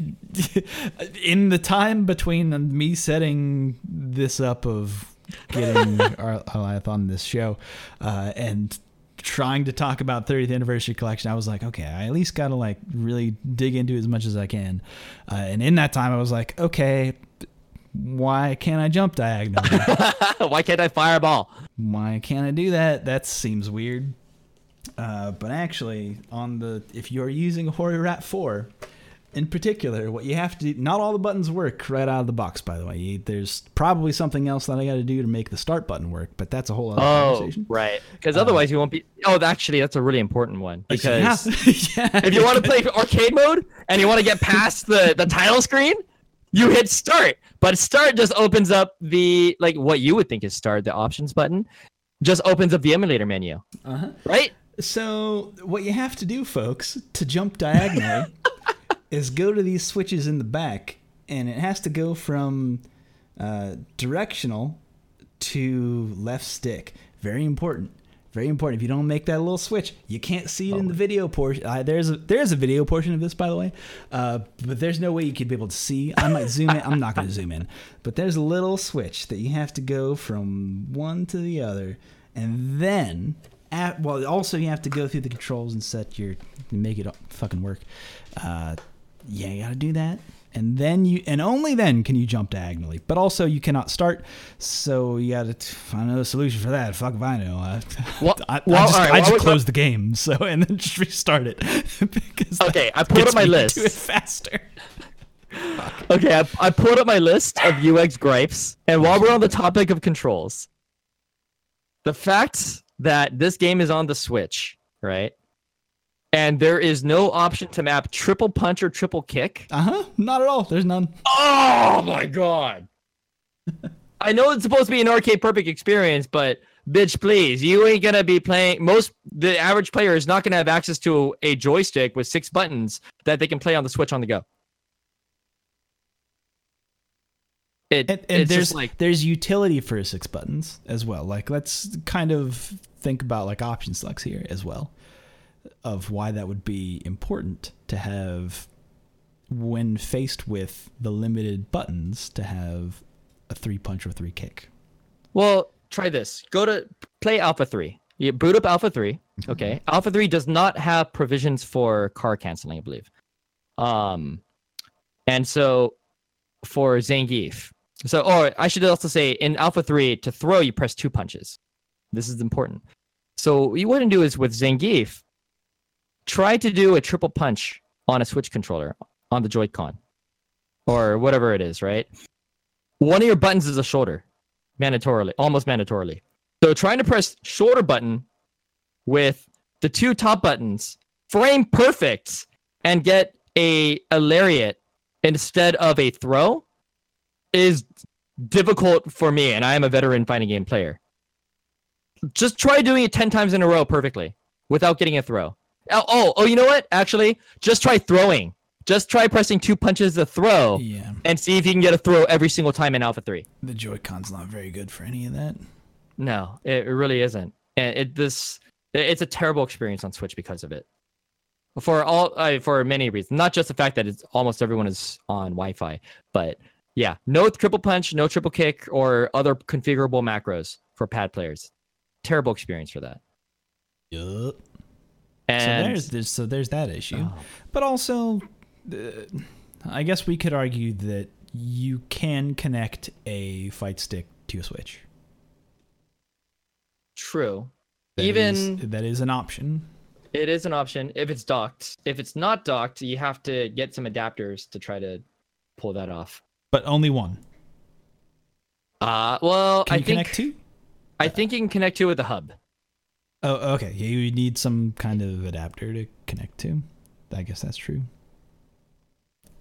(laughs) in the time between me setting this up of getting (laughs) our on this show, uh, and trying to talk about 30th anniversary collection, I was like, okay, I at least got to like really dig into it as much as I can. Uh, and in that time, I was like, okay, why can't I jump diagonally? (laughs) Why can't I fireball? why can't I do that? That seems weird. Uh, but actually, on the if you're using Hori RAP 4, in particular, what you have to do, not all the buttons work right out of the box, by the way. You, there's probably something else that I got to do to make the start button work, but that's a whole other Oh, conversation. right. Because otherwise, you won't be. Oh, actually, that's a really important one. Because (laughs) yeah, if you want to play arcade mode and you want to get past the the title screen, you hit start. But start just opens up the like what you would think is start, the options button, just opens up the emulator menu, uh-huh. right? So what you have to do, folks, to jump diagonally, (laughs) is go to these switches in the back, and it has to go from uh, directional to left stick. Very important. Very important. If you don't make that little switch, you can't see it in the video portion. Uh, there's a there's a video portion of this, by the way, uh, but there's no way you could be able to see. I might zoom in. I'm not going to zoom in, (laughs) but there's a little switch that you have to go from one to the other, and then at, well, also you have to go through the controls and set your make it fucking work. Uh, yeah, you got to do that, and then you and only then can you jump diagonally. But also you cannot start, so you got to find another solution for that. Fuck if I know. I, Well- (laughs) I, I well, just, right, I just closed the game, (laughs) so and then just restart it (laughs) because Okay, I pulled up my list. To it faster. Okay, I, I pulled up my list of UX gripes, and while we're on the topic of controls, the fact that this game is on the Switch, right? And there is no option to map triple punch or triple kick. Uh huh. Not at all. There's none. Oh my god! (laughs) I know it's supposed to be an arcade perfect experience, but bitch, please, you ain't gonna be playing. Most the average player is not gonna have access to a joystick with six buttons that they can play on the Switch on the go. It, And, and it's there's like there's utility for six buttons as well. Like let's kind of think about like option selects here as well, of why that would be important to have when faced with the limited buttons to have a three punch or three kick. Well, try this. Go to play Alpha 3. You boot up Alpha 3. Okay. Alpha 3 does not have provisions for kara canceling, I believe. Um and so for Zangief. So or I should also say in Alpha 3 to throw you press two punches. This is important. So what you to do is with Zangief try to do a triple punch on a Switch controller on the Joy-Con or whatever it is, right? One of your buttons is a shoulder mandatorily, almost mandatorily. So trying to press shoulder button with the two top buttons, frame perfect, and get a, a lariat instead of a throw is difficult for me, and I am a veteran fighting game player. Just try doing it 10 times in a row perfectly without getting a throw. Oh, oh, oh, you know what? Actually, just try throwing. Just try pressing two punches to throw Yeah, and see if you can get a throw every single time in Alpha 3. the Joy-Con's not very good for any of that. No, it, really isn't. And it this it's a terrible experience on Switch because of it. For all uh, for many reasons, not just the fact that it's almost everyone is on Wi-Fi, but yeah, no triple punch, no triple kick, or other configurable macros for pad players. Terrible experience for that. Yup. So And there's, there's so there's that issue. Oh. But also, uh, I guess we could argue that you can connect a fight stick to a Switch. true. That Even is- that is an option. it is an option if it's docked. If it's not docked, you have to get some adapters to try to pull that off. But only one. Uh well, Can I you think connect two? I think you can connect to with a hub. Oh, okay. Yeah, you need some kind of adapter to connect to. I guess that's true.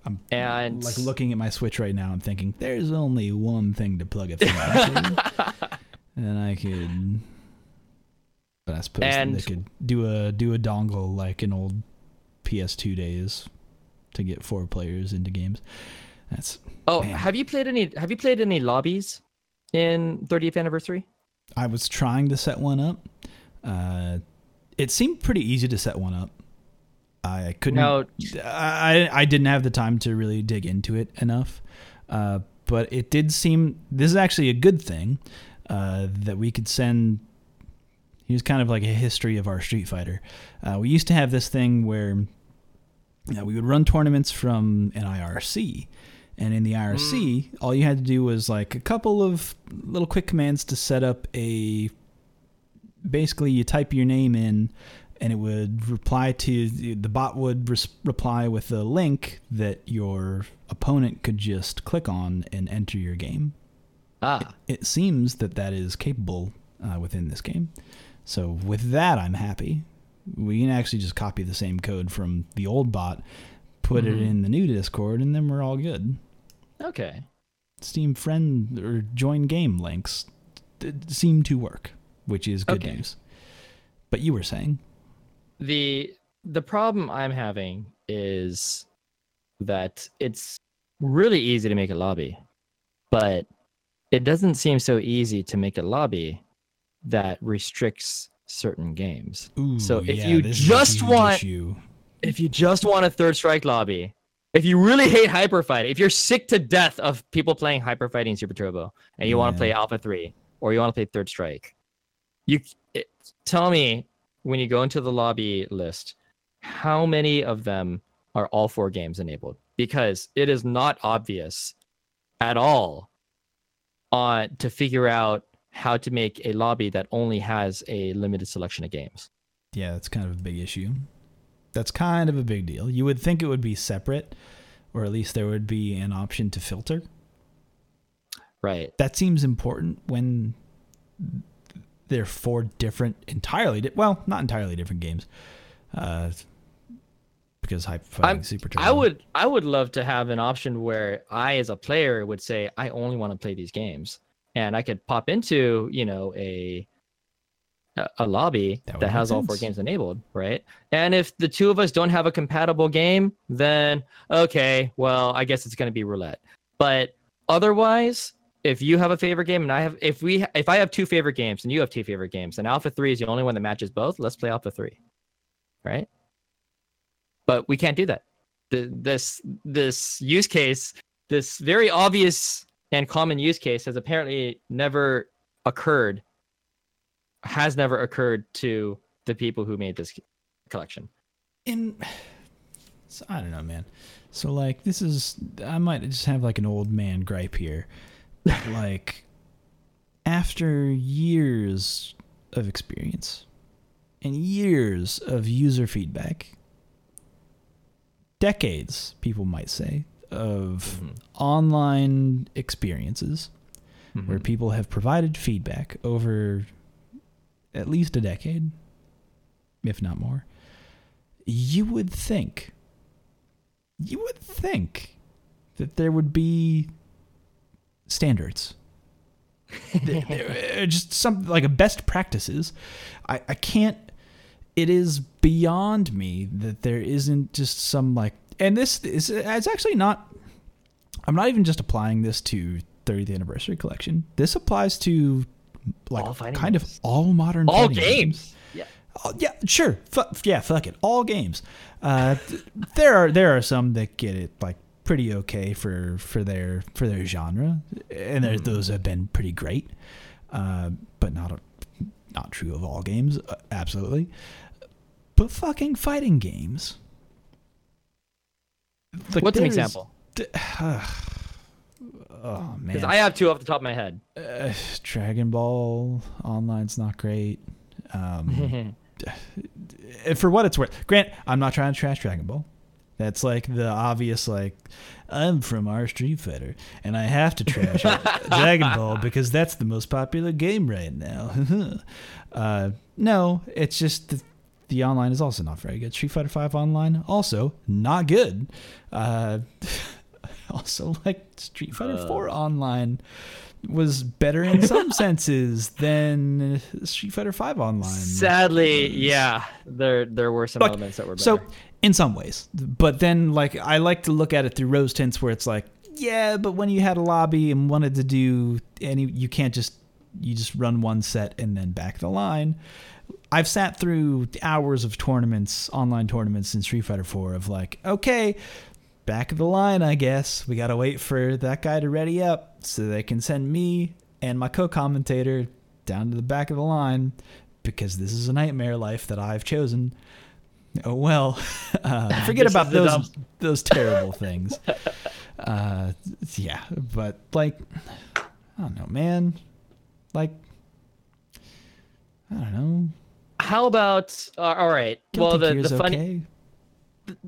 I'm And like looking at my Switch right now and thinking, there's only one thing to plug it through, (laughs) and I could. But I suppose And- they could do a do a dongle like in old PS2 days to get four players into games. That's oh, man. have you played any? Have you played any lobbies in 30th anniversary? I was trying to set one up. Uh, it seemed pretty easy to set one up. I couldn't. No. I I didn't have the time to really dig into it enough. Uh, but it did seem this is actually a good thing uh, that we could send. Here's kind of like a history of our Street Fighter. Uh, we used to have this thing where we would run tournaments from an IRC. And in the IRC, all you had to do was like a couple of little quick commands to set up a. Basically, you type your name in, and it would reply to the bot would res- reply with a link that your opponent could just click on and enter your game. Ah, It seems that that is capable uh, within this game. So with that, I'm happy. We can actually just copy the same code from the old bot, put it Mhm. in the new Discord, and then we're all good. Okay. Steam friend or join game links d- seem to work, which is good Okay. news. But you were saying, the the problem I'm having is that it's really easy to make a lobby, but it doesn't seem so easy to make a lobby that restricts certain games. Ooh, So if yeah, you this is a just want- issue. If you just want a third strike lobby, if you really hate hyper fighting, if you're sick to death of people playing hyper fighting Super Turbo and you want to play Alpha 3 or you want to play third strike, you it, tell me when you go into the lobby list how many of them are all four games enabled because it is not obvious at all on to figure out how to make a lobby that only has a limited selection of games. Yeah, that's kind of a big issue. That's kind of a big deal. You would think it would be separate, or at least there would be an option to filter. Right. That seems important when they're four different, entirely di- well, not entirely different games. Uh, because Hyper Fighting Super Turbo. I would I would love to have an option where I as a player would say I only want to play these games and I could pop into, you know, a a- lobby That that, has all four games enabled, right? And if the two of us don't have a compatible game, then okay, well, I guess it's going to be roulette. But otherwise, if you have a favorite game and I have if we if I have two favorite games and you have two favorite games and Alpha 3 is the only one that matches both, let's play Alpha 3. Right? But we can't do that the, this this use case, this very obvious and common use case, has apparently never occurred. Has never occurred to the people who made this collection. in so I don't know, man. So like this is I might just have like an old man gripe here. (laughs) like after years of experience and years of user feedback, decades, people might say, of Mhm. online experiences where Mhm. people have provided feedback over at least a decade, if not more, you would think, you would think that there would be standards. (laughs) There- there- uh, just some like a best practices. I, I can't. It is beyond me that there isn't just some like, and this is it's actually not. I'm not even just applying this to 30th anniversary collection. This applies to like All fighting kind games. of all modern all fighting games. Yeah. Oh, yeah, sure. Fu- yeah, fuck it. All games. Uh, th- there are there are some that get it like pretty okay for for their for their genre, and there, those have been pretty great. Uh, but not a, not true of all games. Uh, absolutely. But fucking fighting games. Like, What's an example? d- (sighs) oh man. Because I have two off the top of my head. uh, (sighs) Dragon Ball Online's not great. Um, (laughs) (sighs) for what it's worth. Grant, I'm not trying to trash Dragon Ball. That's like the obvious like I'm from our Street Fighter and I have to trash (laughs) Dragon Ball because that's the most popular game right now. (laughs) uh, no, it's just the, the online is also not very good. Street Fighter Five online also not good. Uh, also, (laughs) like Street Fighter Uh. Four online was better in some (laughs) senses than Street Fighter Five online. Sadly, yeah, there there were some Look, elements that were better. So, in some ways, but then like I like to look at it through rose tints, where it's like, yeah, but when you had a lobby and wanted to do any, you can't just you just run one set and then back the line. I've sat through hours of tournaments, online tournaments in Street Fighter 4 of like, okay, back of the line, I guess. We got to wait for that guy to ready up so they can send me and my co-commentator down to the back of the line because this is a nightmare life that I've chosen. Oh well, (laughs) uh, (laughs) forget about those dumb- (laughs) those terrible things. Uh, yeah, but like, I don't know, man. Like, I don't know. how about uh, all right? well, the the funny, okay.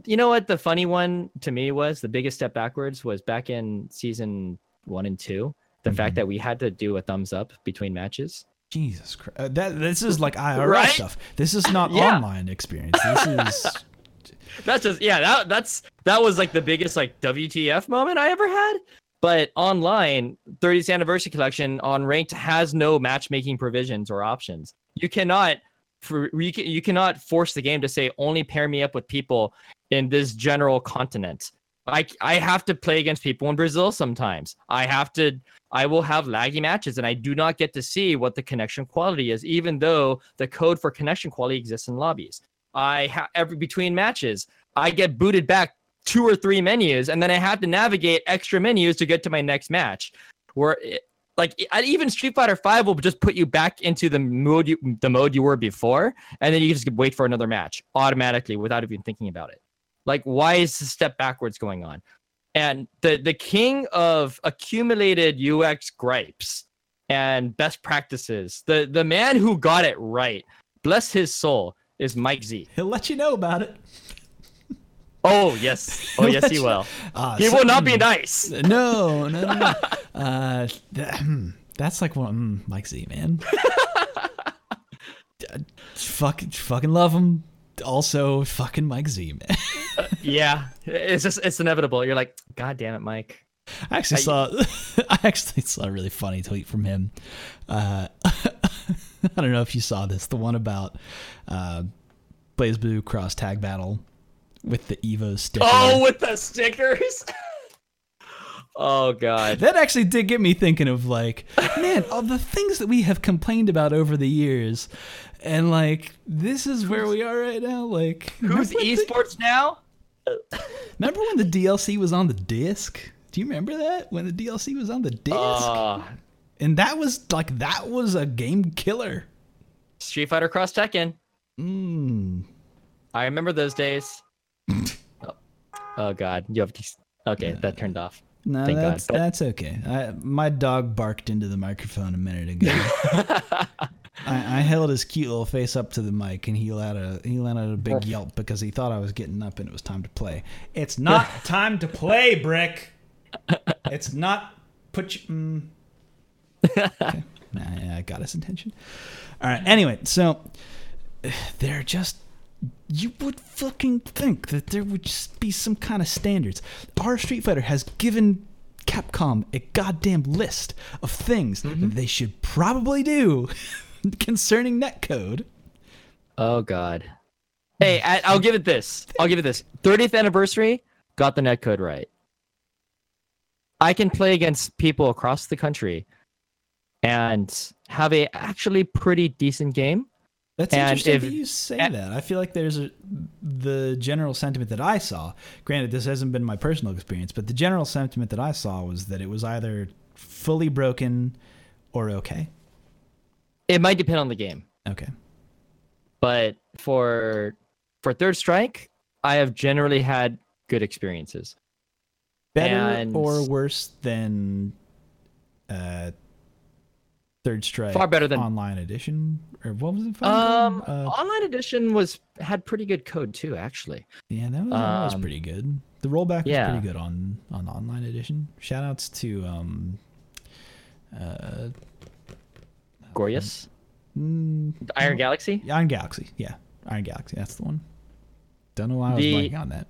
You know what the funny one to me was the biggest step backwards was back in season one and two. The Mm-hmm. fact that we had to do a thumbs up between matches. Jesus Christ, uh, that this is like IRL (laughs) Right? stuff. This is not Yeah. online experience. This is (laughs) (laughs) That's just yeah. That that's that was like the biggest like WTF moment I ever had. But online, 30th anniversary collection on ranked has no matchmaking provisions or options. You cannot for you, can, you cannot force the game to say only pair me up with people in this general continent. I I have to play against people in Brazil sometimes. I have to I will have laggy matches and I do not get to see what the connection quality is even though the code for connection quality exists in lobbies. I have every between matches, I get booted back two or three menus, and then I have to navigate extra menus to get to my next match. Where it, like even Street Fighter Five will just put you back into the mode you, the mode you were before, and then you just wait for another match automatically without even thinking about it. Like, why is the step backwards going on? And the the king of accumulated UX gripes and best practices, the the man who got it right, bless his soul, is Mike Z. he'll let you know about it. Oh yes, oh yes, he (laughs) will. Uh, He so- will not be nice. No, no, no. uh, hmm, that's like one mm, Mike Z, man. (laughs) Fucking, fucking love him. Also, fucking Mike Z, man. (laughs) Yeah, it's just it's inevitable. You're like, God damn it, Mike. I actually I- saw, I actually saw a really funny tweet from him. Uh, I don't know if you saw this, the one about uh, BlazBlue cross tag battle with the Evo sticker. Oh, with the stickers. (laughs) oh God. That actually did get me thinking of like, (laughs) man, all the things that we have complained about over the years, and like this is where we are right now. Like, Who's when the- esports now? (laughs) remember when the DLC was on the disc? Do you remember that when the DLC was on the disc? Uh, and that was like that was a game killer. Street Fighter Cross Tekken. Mm. I remember those days. Oh, God, you have to. Okay, that turned off. No, Thank God. that's that's okay. I, my dog barked into the microphone a minute ago. (laughs) I, I held his cute little face up to the mic, and he let out a he let out a big yelp because he thought I was getting up and it was time to play. It's not (laughs) time to play, Brick. It's not. Put you. Mm. (laughs) Okay. Nah, I got his attention. All right. Anyway, so (sighs) they're just. You would fucking think that there would just be some kind of standards. Our Street Fighter has given Capcom a goddamn list of things that mm-hmm. they should probably do (laughs) concerning netcode. Oh God. Hey, I, I'll give it this. I'll give it this. 30th anniversary got the netcode right. I can play against people across the country and have a actually pretty decent game. That's And interesting if- that you say and- that. I feel like there's a the general sentiment that I saw. Granted, this hasn't been my personal experience, but the general sentiment that I saw was that it was either fully broken or okay. It might depend on the game, Okay. but for for Third Strike, I have generally had good experiences. Better And- or worse than uh, Third Strike Far better than- Online Edition or what was it? Um. Uh, online edition was had pretty good code too, actually. yeah, that was, that was um, pretty good. The rollback was pretty good on on Online Edition. Shout outs to um, uh, Gorgeous, mm, Iron Galaxy. Iron Galaxy, yeah. Iron Galaxy. That's the one. Don't know why I was The- blanking on that.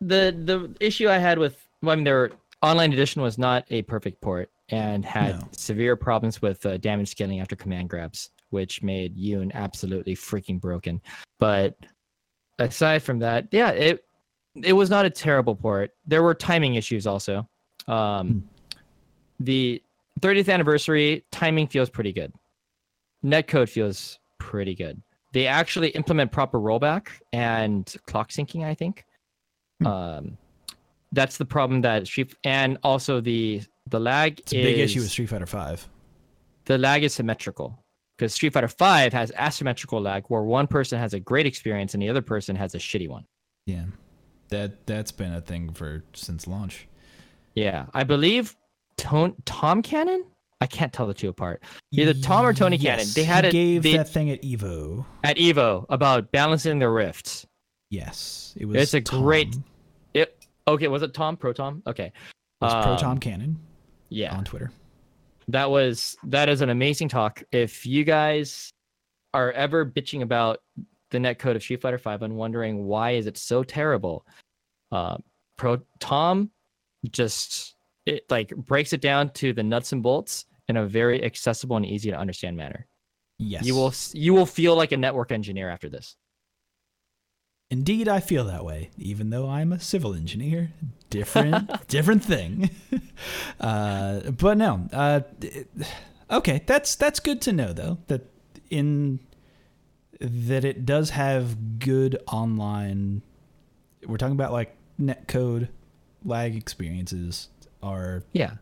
the the issue I had with well, I mean, their online edition was not a perfect port and had No. severe problems with uh, damage scaling after command grabs, which made Yun absolutely freaking broken. But aside from that, yeah, it it was not a terrible port. There were timing issues also. Um, The 30th anniversary timing feels pretty good. Netcode feels pretty good. They actually implement proper rollback and clock syncing, I think. Hmm. Um, that's the problem that Street and also the the lag It's a is big issue with Street Fighter Five. the lag is symmetrical because Street Fighter Five has asymmetrical lag where one person has a great experience and the other person has a shitty one. Yeah, that that's been a thing for since launch. Yeah, I believe Tom, Tom Cannon. I can't tell the two apart. Either Tom or Tony Cannon. They had it gave they- that thing at Evo. at Evo about balancing the rifts. Yes, it was. It's a great- Tom. It okay. Was it Tom Pro Tom? Okay. It was Pro Um, Tom Cannon Yeah. on Twitter. that was that is an amazing talk. If you guys are ever bitching about the netcode of Street Fighter Five and wondering why is it so terrible, uh, Pro Tom just it like breaks it down to the nuts and bolts in a very accessible and easy to understand manner. Yes, You will you will feel like a network engineer after this. Indeed, I feel that way, even though I'm a civil engineer. Different, (laughs) different thing. (laughs) Uh, but no. Uh, it- okay, that's that's good to know though. That in that it does have good online. We're talking about like netcode lag experiences are Yeah.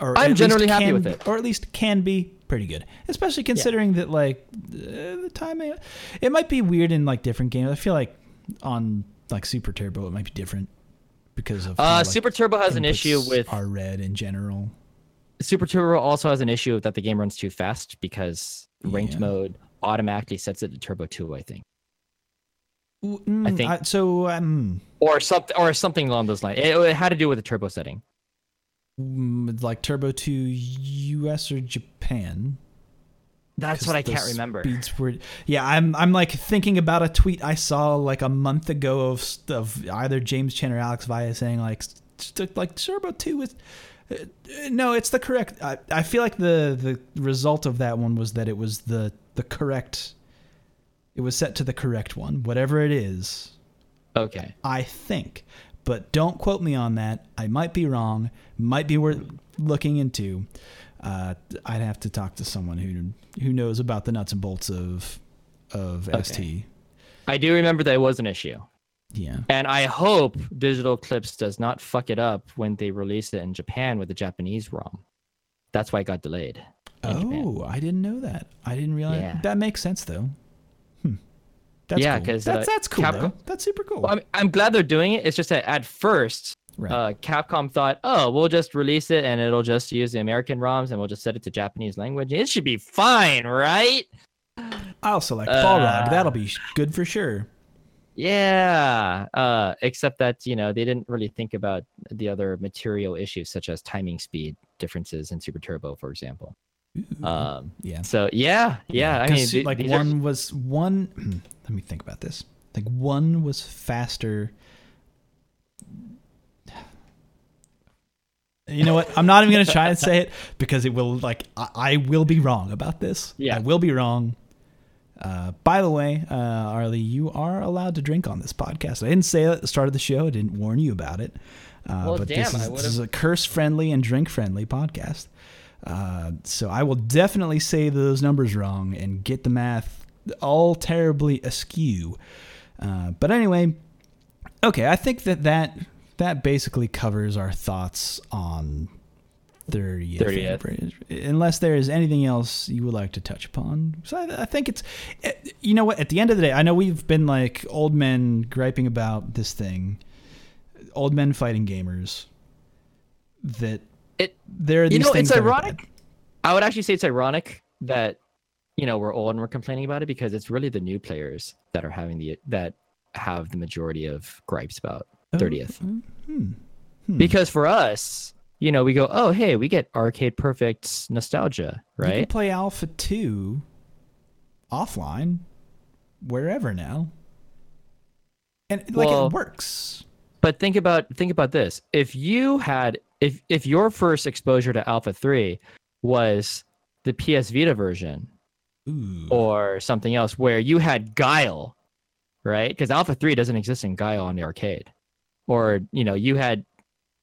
Or I'm generally happy can- with it. or at least can be pretty good. Especially considering that like uh, the timing, it might be weird in like different games. I feel like on like Super Turbo, it might be different because of Uh, how, like, Super Turbo has an issue with our red in general. Super Turbo also has an issue that the game runs too fast because ranked Yeah. mode automatically sets it to Turbo 2, I think. Mm, think- so. Um, Or something or something along those lines. It, it had to do with the turbo setting. Mm, like Turbo Two, US or Japan. That's what I can't remember. Speeds were, yeah, I'm I'm like thinking about a tweet I saw like a month ago of of either James Chen or Alex Valle saying like like Turbo Two is. Uh, no, it's the correct. I, I feel like the the result of that one was that it was the the correct. It was set to the correct one, whatever it is. Okay. I think, but don't quote me on that. I might be wrong. Might be worth looking into. Uh, I'd have to talk to someone who who knows about the nuts and bolts of of Okay. ST. I do remember that it was an issue. Yeah. And I hope Digital Eclipse does not fuck it up when they release it in Japan with the Japanese ROM. That's why it got delayed. in Japan. Oh, I didn't know that. I didn't realize. Yeah. That makes sense though. That's Yeah, cool. 'cause, that's uh, that's cool. Capcom- That's super cool. Well, I'm, I'm glad they're doing it. It's just that at first, right. uh, Capcom thought, oh, we'll just release it and it'll just use the American ROMs and we'll just set it to Japanese language. It should be fine, right? I'll select Balrog. uh, That'll be good for sure. Yeah. Uh, except that, you know, they didn't really think about the other material issues such as timing speed differences in Super Turbo, for example. Ooh. Um, yeah. so yeah, yeah. I mean, like these are- one was one. (clears throat) Let me think about this. Like one was faster. You know what? I'm not even gonna try and say it (laughs) because it will like I, I will be wrong about this. Yeah. I will be wrong. Uh, by the way, uh, Arlie, you are allowed to drink on this podcast. I didn't say it at the start of the show. I didn't warn you about it. Uh, Well, but damn, this, is, this is a curse-friendly and drink-friendly podcast. Uh, so I will definitely say those numbers wrong and get the math all terribly askew. Uh, but anyway, okay, I think that that that basically covers our thoughts on 30th. 30th. Unless there is anything else you would like to touch upon. So I, I think it's, eh, you know what, at the end of the day, I know we've been like old men griping about this thing, old men fighting gamers, that It- there are these you know, it's ironic. I would actually say it's ironic that you know we're old and we're complaining about it because it's really the new players that are having the that have the majority of gripes about 30th. Oh, hmm. Hmm. Because for us, you know, we go, oh hey, we get arcade perfect nostalgia, right? You can play Alpha 2 offline. wherever now. And like Well- it works. But think about think about this. If you had if if your first exposure to Alpha 3 was the PS Vita version Ooh. or something else where you had Guile, right? Because Alpha 3 doesn't exist in Guile on the arcade. Or, you know, you had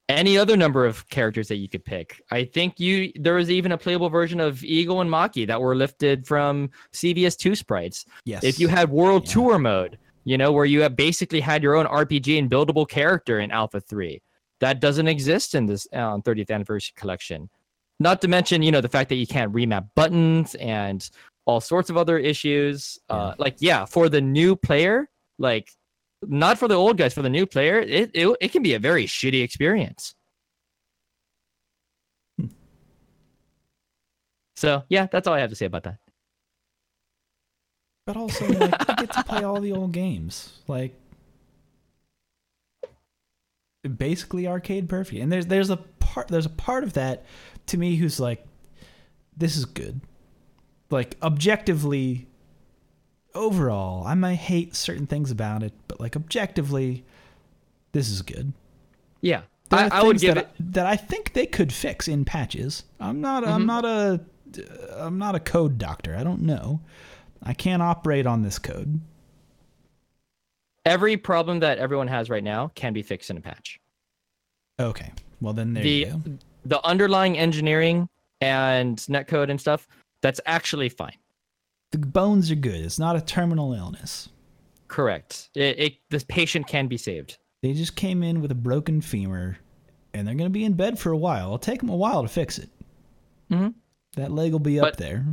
any other number of characters that you could pick. I think you there was even a playable version of Eagle and Maki that were lifted from CVS2 sprites. yes. If you had World Yeah. Tour mode, you know, where you have basically had your own RPG and buildable character in Alpha 3, that doesn't exist in this uh, 30th anniversary collection. Not to mention, you know, the fact that you can't remap buttons and all sorts of other issues. Uh, like, yeah, for the new player, like, not for the old guys, for the new player, it, it, it can be a very shitty experience. Hmm. So, yeah, that's all I have to say about that. But also, like, you get to play all the old games, like basically arcade perfect. And there's there's a part there's a part of that to me who's like, this is good. Like objectively, overall, I might hate certain things about it, but like objectively, this is good. Yeah. I, I would give that, it. that I think they could fix in patches. I'm not. I'm Mhm. not a. I'm not a code doctor. I don't know. I can't operate on this code. Every problem that everyone has right now can be fixed in a patch. Okay. Well, then there the you go. the underlying engineering and netcode and stuff that's actually fine. The bones are good. It's not a terminal illness. Correct. It, it this patient can be saved. They just came in with a broken femur, and they're going to be in bed for a while. It'll take them a while to fix it. Mhm. That leg will be up there.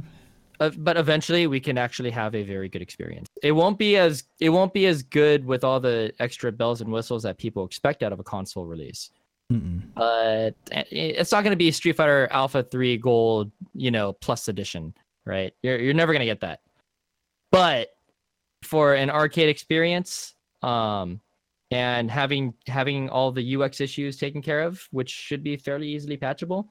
But eventually we can actually have a very good experience. It won't be as it won't be as good with all the extra bells and whistles that people expect out of a console release. Mm-mm. But uh, it's not going to be Street Fighter Alpha 3 Gold, you know, plus edition, right? You're you're never going to get that. But for an arcade experience, um and having having all the UX issues taken care of, which should be fairly easily patchable.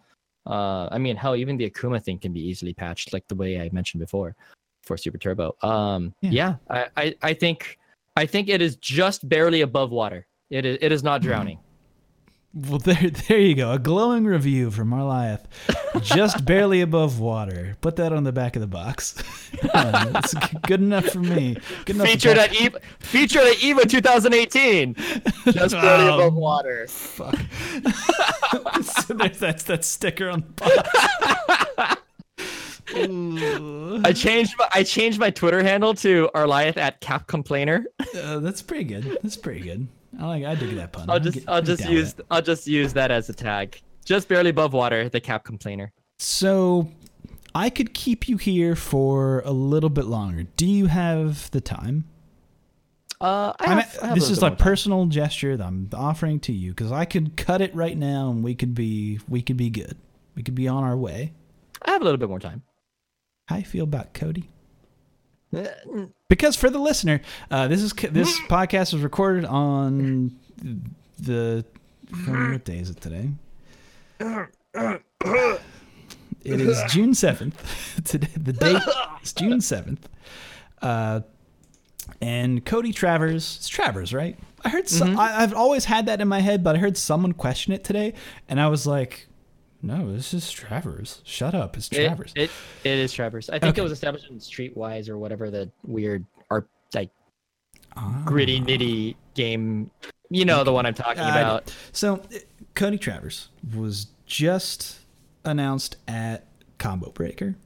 Uh I mean, hell, even the Akuma thing can be easily patched like the way I mentioned before for Super Turbo. Um Yeah. yeah, I, I I think I think it is just barely above water. It is it is not drowning. Well, there, there you go. A glowing review from Marliath. Just (laughs) barely above water. Put that on the back of the box. (laughs) Uh, it's g- good enough for me. Good enough. to featured talk- at Evo, featured at Evo 2018. Just barely Oh, above water. Fuck. (laughs) so there's that's that sticker on the box. Ooh. I changed my I changed my Twitter handle to Arlieth at Cap Complainer. Uh, that's pretty good. That's pretty good. I like. I dig that pun. I'll just get- I'll just use. I'll just use that as a tag. Just barely above water, the Cap Complainer. So, I could keep you here for a little bit longer. Do you have the time? Uh, I have, I have this is a more time. personal gesture that I'm offering to you because I could cut it right now and we could be we could be good. We could be on our way. I have a little bit more time. How you feel about Cody? Because for the listener, uh, this is this podcast was recorded on the what day is it today? It is (laughs) June seventh. (laughs) Today, the date is June seventh. Uh, and Cody Travers, it's Travers, right? I heard some. I, I've always had that in my head, but I heard someone question it today, and I was like, "No, this is Travers. Shut up, it's Travers." it it is Travers. I think Okay. it was established in Streetwise or whatever the weird art like Ah. gritty nitty game. You know the one I'm talking I about. So, Cody Travers was just announced at Combo Breaker.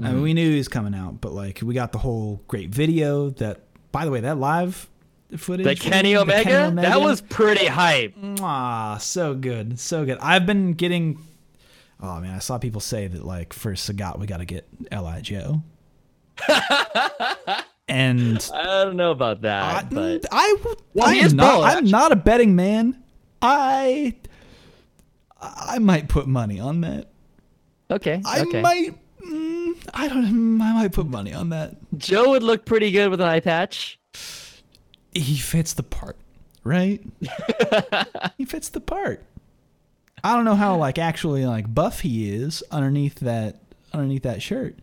I Mm-hmm. mean, we knew he was coming out, but like we got the whole great video. That, by the way, that live footage, The Kenny the Omega, that was pretty hype. Ah, so good, so good. I've been getting. Oh man, I saw people say that like for Sagat we got to get LI Joe. (laughs) and I don't know about that, I, but I, well, I am not. I'm not a betting man. I, I might put money on that. okay, I okay. might. Mm, I don't. I might put money on that. Joe would look pretty good with an eye patch. He fits the part, right? (laughs) he fits the part. I don't know how like actually like buff he is underneath that underneath that shirt.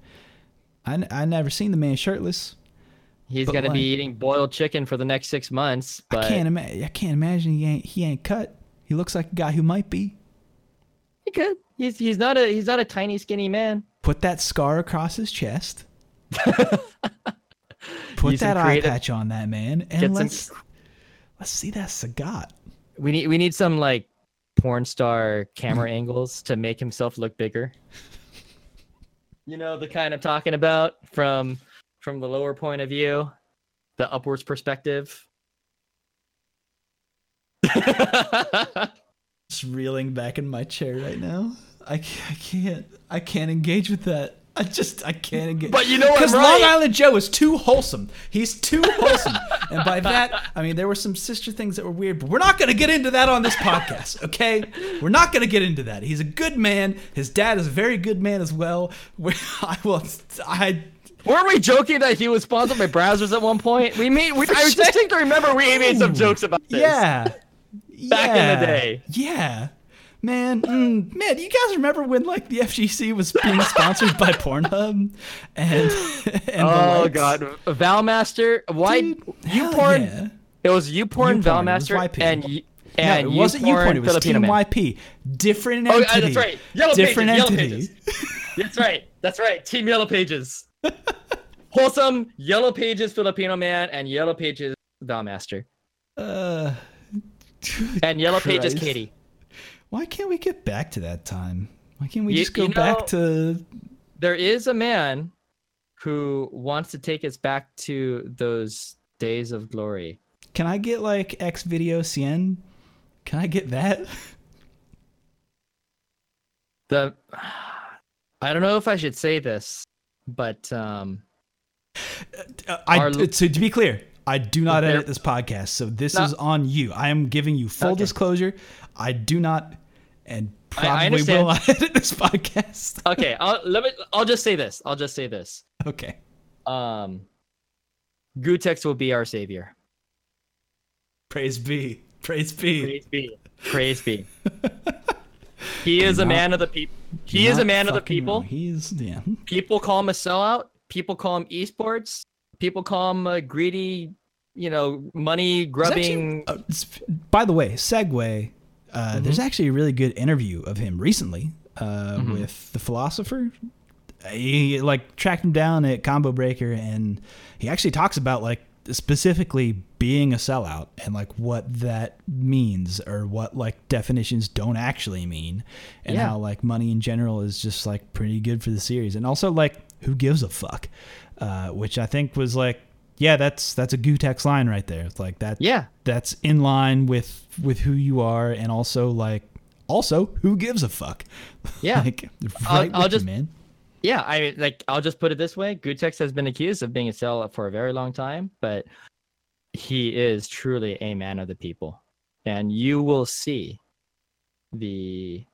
I, I never seen the man shirtless. He's gonna like- be eating boiled chicken for the next six months. But I can't imagine. I can't imagine he ain't he ain't cut. He looks like a guy who might be. he could. He's he's not a he's not a tiny skinny man. Put that scar across his chest. (laughs) Put that eye patch on that man, and let's let's see that Sagat. We need we need some like porn star camera (laughs) angles to make himself look bigger. You know the kind I'm talking about from from the lower point of view, the upwards perspective. (laughs) Just reeling back in my chair right now. I can't. I can't, I can't engage with that. I just I can't get. But you know what, Because right? Long Island Joe is too wholesome. He's too wholesome, and by that I mean there were some sister things that were weird. But we're not going to get into that on this podcast, okay? We're not going to get into that. He's a good man. His dad is a very good man as well. We- (laughs) I will. I Weren't we joking that he was sponsored by Brazzers at one point? We made. We, I just think to remember we made some jokes about this. Yeah. Back in the day. Yeah. Man, mm, man, do you guys remember when like the FGC was being sponsored by Pornhub and, (laughs) and Oh god, Valmaster. Why Dude, you porn? yeah. It was you porn YouPorn, it was Valmaster and y- No, and it wasn't YouPorn YouPorn, it was Filipino Team Man. YP. Different Oh, entity. uh, that's right. Yellow Different pages. entity. Yellow pages. That's right. That's right. Team Yellow Pages. (laughs) Wholesome Yellow Pages Filipino Man and Yellow Pages Valmaster Uh, and Yellow Pages Katie. Why can't we get back to that time? Why can't we You- just go you know- back to There is a man who wants to take us back to those days of glory. Can I get like X Video Cien? Can I get that? The I don't know if I should say this, but um Uh, I Our- so to be clear, I do not edit this podcast, so this No. is on you. I am giving you full Okay. disclosure. I do not, and I- I probably understand. will (laughs) edit this podcast. okay, I'll let me I'll just say this. I'll just say this. Okay, Um Gootecks will be our savior. praise be, praise be. Praise be. Praise be. (laughs) He is a man of the people. He is a man of the people. wrong. He's yeah. People call him a sellout. People call him esports. People call him a greedy, you know, money actually- grubbing. uh, by the way, segue. Uh, There's Mm-hmm. actually a really good interview of him recently uh, Mhm. with the philosopher. He like tracked him down at Combo Breaker, and he actually talks about like specifically being a sellout and like what that means or what like definitions don't actually mean, and Yeah. how like money in general is just like pretty good for the series, and also like who gives a fuck, uh, which I think was like. Yeah, that's that's a Gootecks line right there. It's like that yeah. that's in line with with who you are and also like also who gives a fuck (laughs) Yeah. like I'll- right I'll just- you, man Yeah, I like I'll just put it this way: Gootecks has been accused of being a sellout for a very long time, but he is truly a man of the people, and you will see the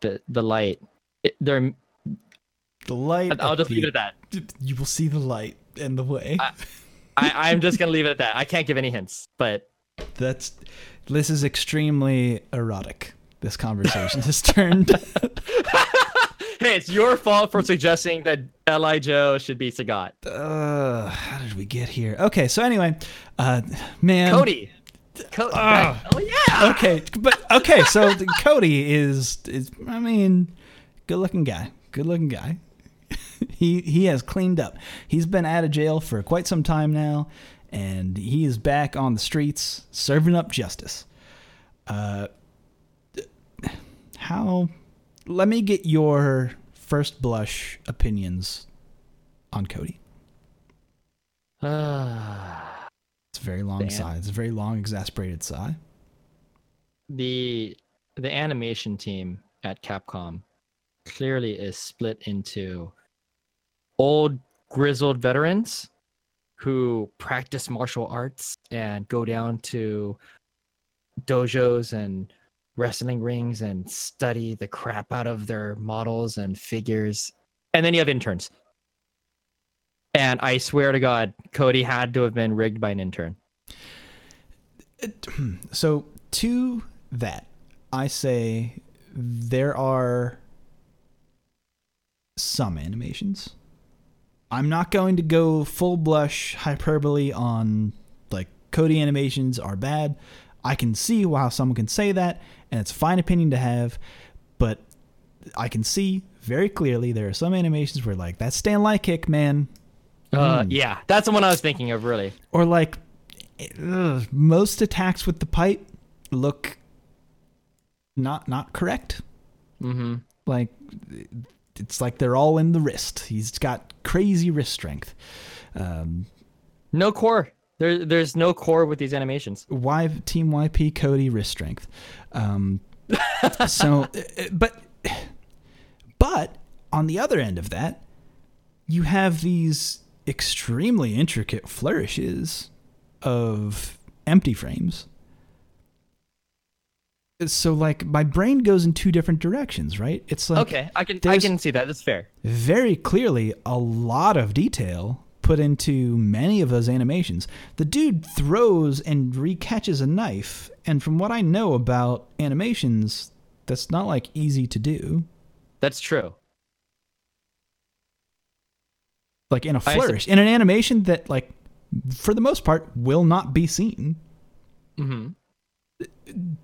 the the light. It, there, the light I'll just the- leave it at that. you will see the light and the way I, (laughs) I'm just gonna leave it at that. I can't give any hints, but that's this is extremely erotic this conversation has turned (laughs) hey, it's your fault for suggesting that LI Joe should be Sagat. uh how did we get here okay so anyway uh man Cody. Co- Ah. oh yeah. okay but okay so cody is is i mean good looking guy good looking guy (laughs) he he has cleaned up he's been out of jail for quite some time now and he is back on the streets serving up justice uh how let me get your first blush opinions on cody Ah. (sighs) it's a very long Damn. sigh it's a very long exasperated sigh the the animation team at Capcom clearly is split into old grizzled veterans who practice martial arts and go down to dojos and wrestling rings and study the crap out of their models and figures. And then you have interns. And I swear to God, Cody had to have been rigged by an intern. (clears throat) so to that i say there are some animations I'm not going to go full blush hyperbole on like Cody animations are bad. I can see how someone can say that, and it's a fine opinion to have, but I can see very clearly there are some animations where like that Stan Lee kick, man, Uh, yeah, that's the one I was thinking of. Really. or like ugh, most attacks with the pipe look not not correct. Mm-hmm. Like it's like they're all in the wrist. He's got crazy wrist strength. Um, No core. There, there's no core with these animations. Y Team YP Cody wrist strength. Um, (laughs) so, uh, but but on the other end of that, you have these extremely intricate flourishes of empty frames. So, like, my brain goes in two different directions, right? It's like okay, I can I can see that. That's fair. very clearly a lot of detail put into many of those animations. The dude throws and recatches a knife, and from what I know about animations, that's not like easy to do. That's true. Like in a flourish, in an animation that like for the most part will not be seen. Mm-hmm.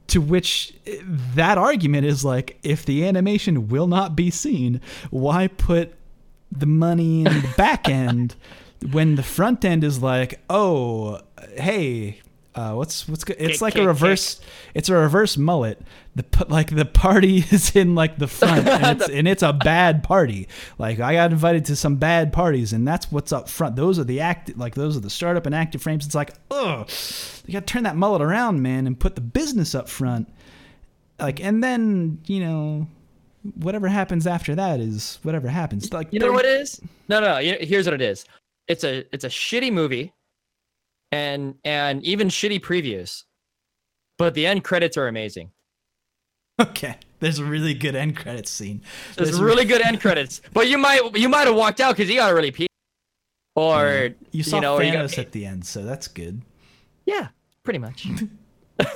To which eh, that argument is like, if the animation will not be seen, why put the money in the back (laughs) end when the front end is like, oh, hey, uh, what's what's good? It's Kick, like kick, a reverse. It's a reverse mullet. The like the party (laughs) is in like the (laughs) front, and it's, and it's a bad party. Like I got invited to some bad parties, and that's what's up front. Those are the act like those are the startup and active frames. It's like, ugh, you got to turn that mullet around, man, and put the business up front. Like, and then you know, whatever happens after that is whatever happens. Like, You know what it is? No, no. You here's what it is. It's a it's a shitty movie, and and even shitty previews, but the end credits are amazing. (laughs) Okay, there's a really good end credits scene. There's There's really (laughs) good end credits, but you might you might have walked out because you got really pee, or You saw know, or you got Thanos at the end, so that's good. yeah, pretty much. (laughs)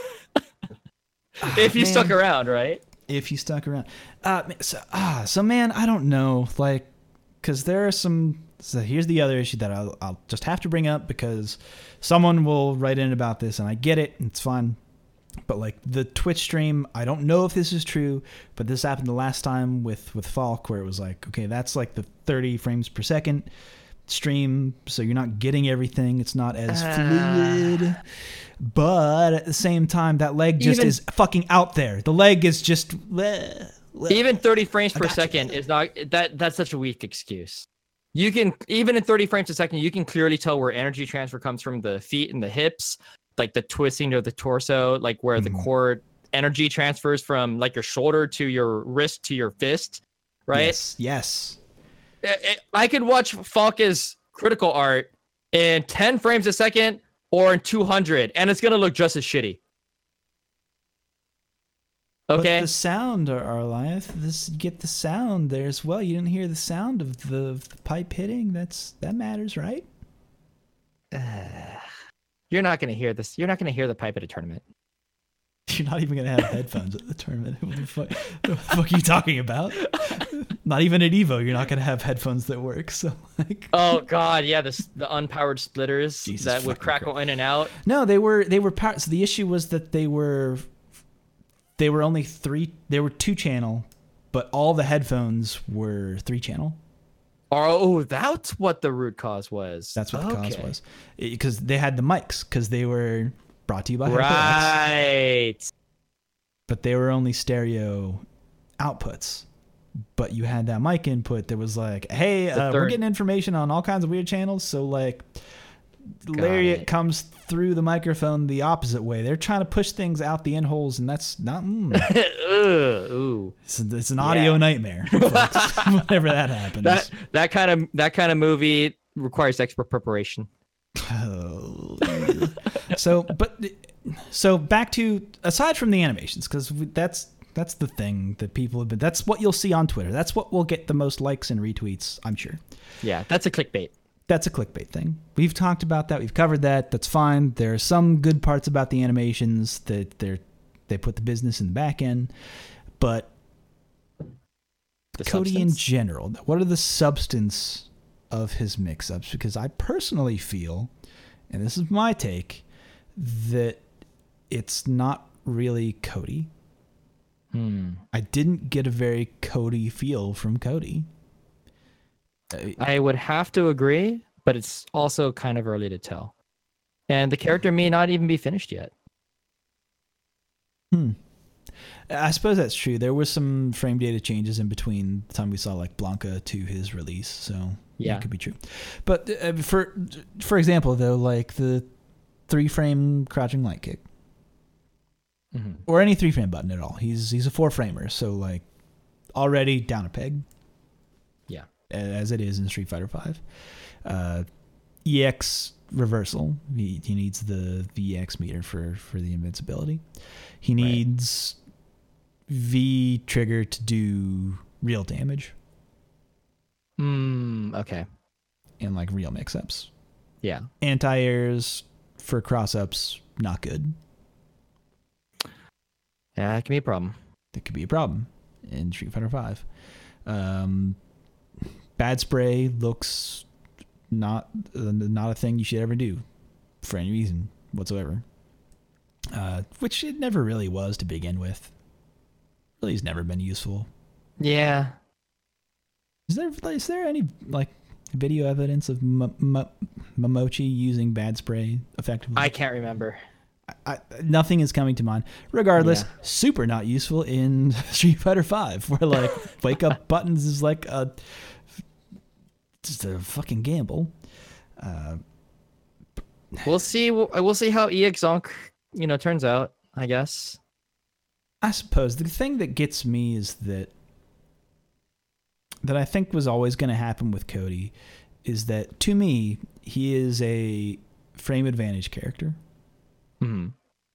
if you stuck around, right? if you stuck around. Uh, so, ah, so man, I don't know, like, because there are some. So here's the other issue that I'll, I'll just have to bring up because someone will write in about this, and I get it, it's fine. But like the Twitch stream, I don't know if this is true, but this happened the last time with with Falke, where it was like, okay, that's like the 30 frames per second stream, so you're not getting everything. It's not as Ah. fluid. But at the same time, that leg just Even- is fucking out there. The leg is just. bleh, bleh. Even 30 frames per you. second is not that that's such a weak excuse. You can even in 30 frames a second, you can clearly tell where energy transfer comes from the feet and the hips, like the twisting of the torso, like where Mhm. the core energy transfers from like your shoulder to your wrist to your fist, right? Yes. Yes. I- I- I could watch Falke's critical art in 10 frames a second or in 200, and it's gonna look just as shitty. Okay. But the sound, Ar- Arlieth, this get the sound there as well. You didn't hear the sound of the, of the pipe hitting. That's that matters, right? (sighs) You're not gonna hear this. You're not gonna hear the pipe at a tournament. (laughs) You're not even gonna have headphones at the tournament. (laughs) What the fuck, what the fuck are you talking about? (laughs) not even at Evo, you're not gonna have headphones that work. So like, Oh God, yeah, the the unpowered splitters Jesus that would crackle in and out. no, they were they were power. So the issue was that they were they were only three. They were two channel, but all the headphones were three channel. Oh, that's what the root cause was. That's what the cause was, because they had the mics because they were brought to you by HyperX. Right. but they were only stereo outputs. But you had that mic input that was like, hey, uh, we're getting information on all kinds of weird channels. So, like, Lariat it. comes through the microphone the opposite way. They're trying to push things out the end holes, and that's not, mm, (laughs) Ugh, ooh. it's, it's an audio Yeah. nightmare. (laughs) Whenever that happens. That that kind of that kind of movie requires expert preparation. Oh. so, but so back to aside from the animations, because that's that's the thing that people have been. That's what you'll see on Twitter. That's what will get the most likes and retweets. I'm sure. Yeah, that's a clickbait. That's a clickbait thing. We've talked about that. We've covered that. That's fine. There are some good parts about the animations that they're they put the business in the back end, but The Cody in general, what are the substance of his mix ups because I personally feel, and this is my take, that it's not really Cody. Hmm. I didn't get a very Cody feel from Cody. I would have to agree, but it's also kind of early to tell. And the character may not even be finished yet. Hmm. I suppose that's true. There was some frame data changes in between the time we saw like Blanka to his release, so Yeah. it could be true. But uh, for for example, though, like the three frame crouching light kick Mhm. or any three frame button at all, he's he's a four framer, so like already down a peg. As it is in Street Fighter Five. Uh, EX reversal. He, he needs the VX meter for for the invincibility. He needs V trigger to do real damage Hmm. Okay. and like real mix ups. Yeah. Anti airs for cross ups, not good. Yeah, that can be a problem. That could be a problem in Street Fighter Five. Um, bad spray looks not uh, not a thing you should ever do for any reason whatsoever. Uh, which it never really was to begin with. Really, has never been useful. Yeah. Is there is there any like video evidence of M- M- Momochi using bad spray effectively? I can't remember. I, nothing is coming to mind. Regardless, Yeah. super not useful in (laughs) Street Fighter Five, where like wake up (laughs) buttons is like a just a fucking gamble. Uh, We'll see. We'll, we'll see how EX Zonk, you know, turns out. I guess. I suppose the thing that gets me is that that I think was always going to happen with Cody is that to me he is a frame advantage character, Hmm.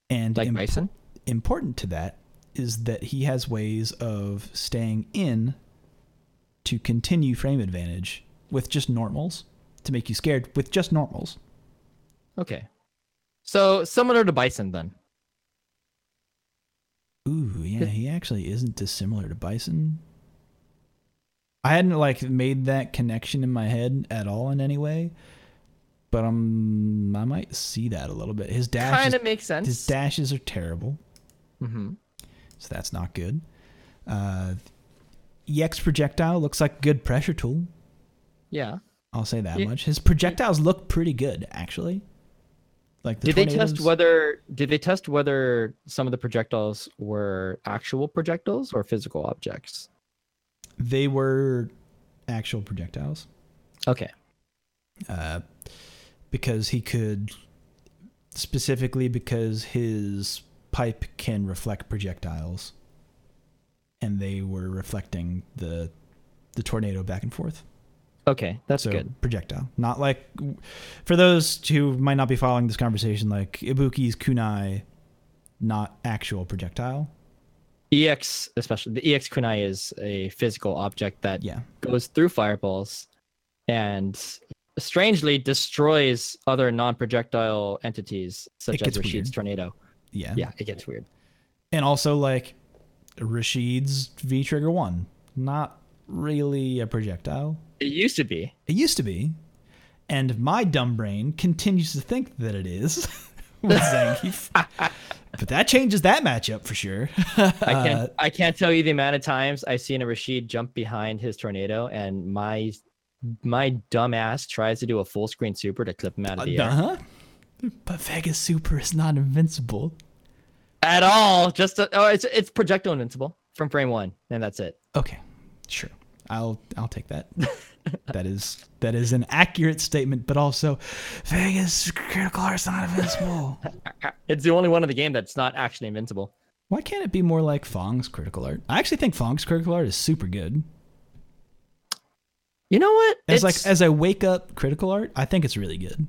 and Like Bison. important to that is that he has ways of staying in to continue frame advantage with just normals to make you scared with just normals. Okay. So similar to Bison then. Ooh, yeah, he actually isn't dissimilar to Bison. I hadn't like made that connection in my head at all in any way, but um, I might see that a little bit. His dashes, Kind of makes sense. his dashes are terrible. Mm-hmm. so that's not good. Uh, EX projectile looks like a good pressure tool. Yeah. I'll say that Yeah. much. His projectiles look pretty good, actually. Like the Did they test whether did they test whether some of the projectiles were actual projectiles or physical objects? they were actual projectiles? Okay. Uh, because he could specifically because his pipe can reflect projectiles, and they were reflecting the the tornado back and forth. Okay, that's so good. projectile not like for those who might not be following this conversation like ibuki's kunai not actual projectile EX, especially the EX kunai is a physical object that yeah goes through fireballs and strangely destroys other non-projectile entities such as Rashid's weird. tornado. yeah Yeah, it gets weird. and also like rashid's v trigger 1 not really a projectile It used to be. it used to be and my dumb brain continues to think that it is (laughs) with zangief (laughs) but that changes that matchup for sure I Uh, can't (laughs) I can't tell you the amount of times I've seen a Rashid jump behind his tornado and my my dumb ass tries to do a full screen super to clip him out of the air. uh-huh but vegas super is not invincible At all. Just to, oh it's it's projectile invincible from frame one, and that's it. Okay, sure. I'll I'll take that. That is that is an accurate statement, but also Vegas critical art's not invincible. (laughs) It's the only one in the game that's not actually invincible. Why can't it be more like Fang's critical art? I actually think Fang's critical art is super good. You know what? As like as a wake up critical art, I think it's really good.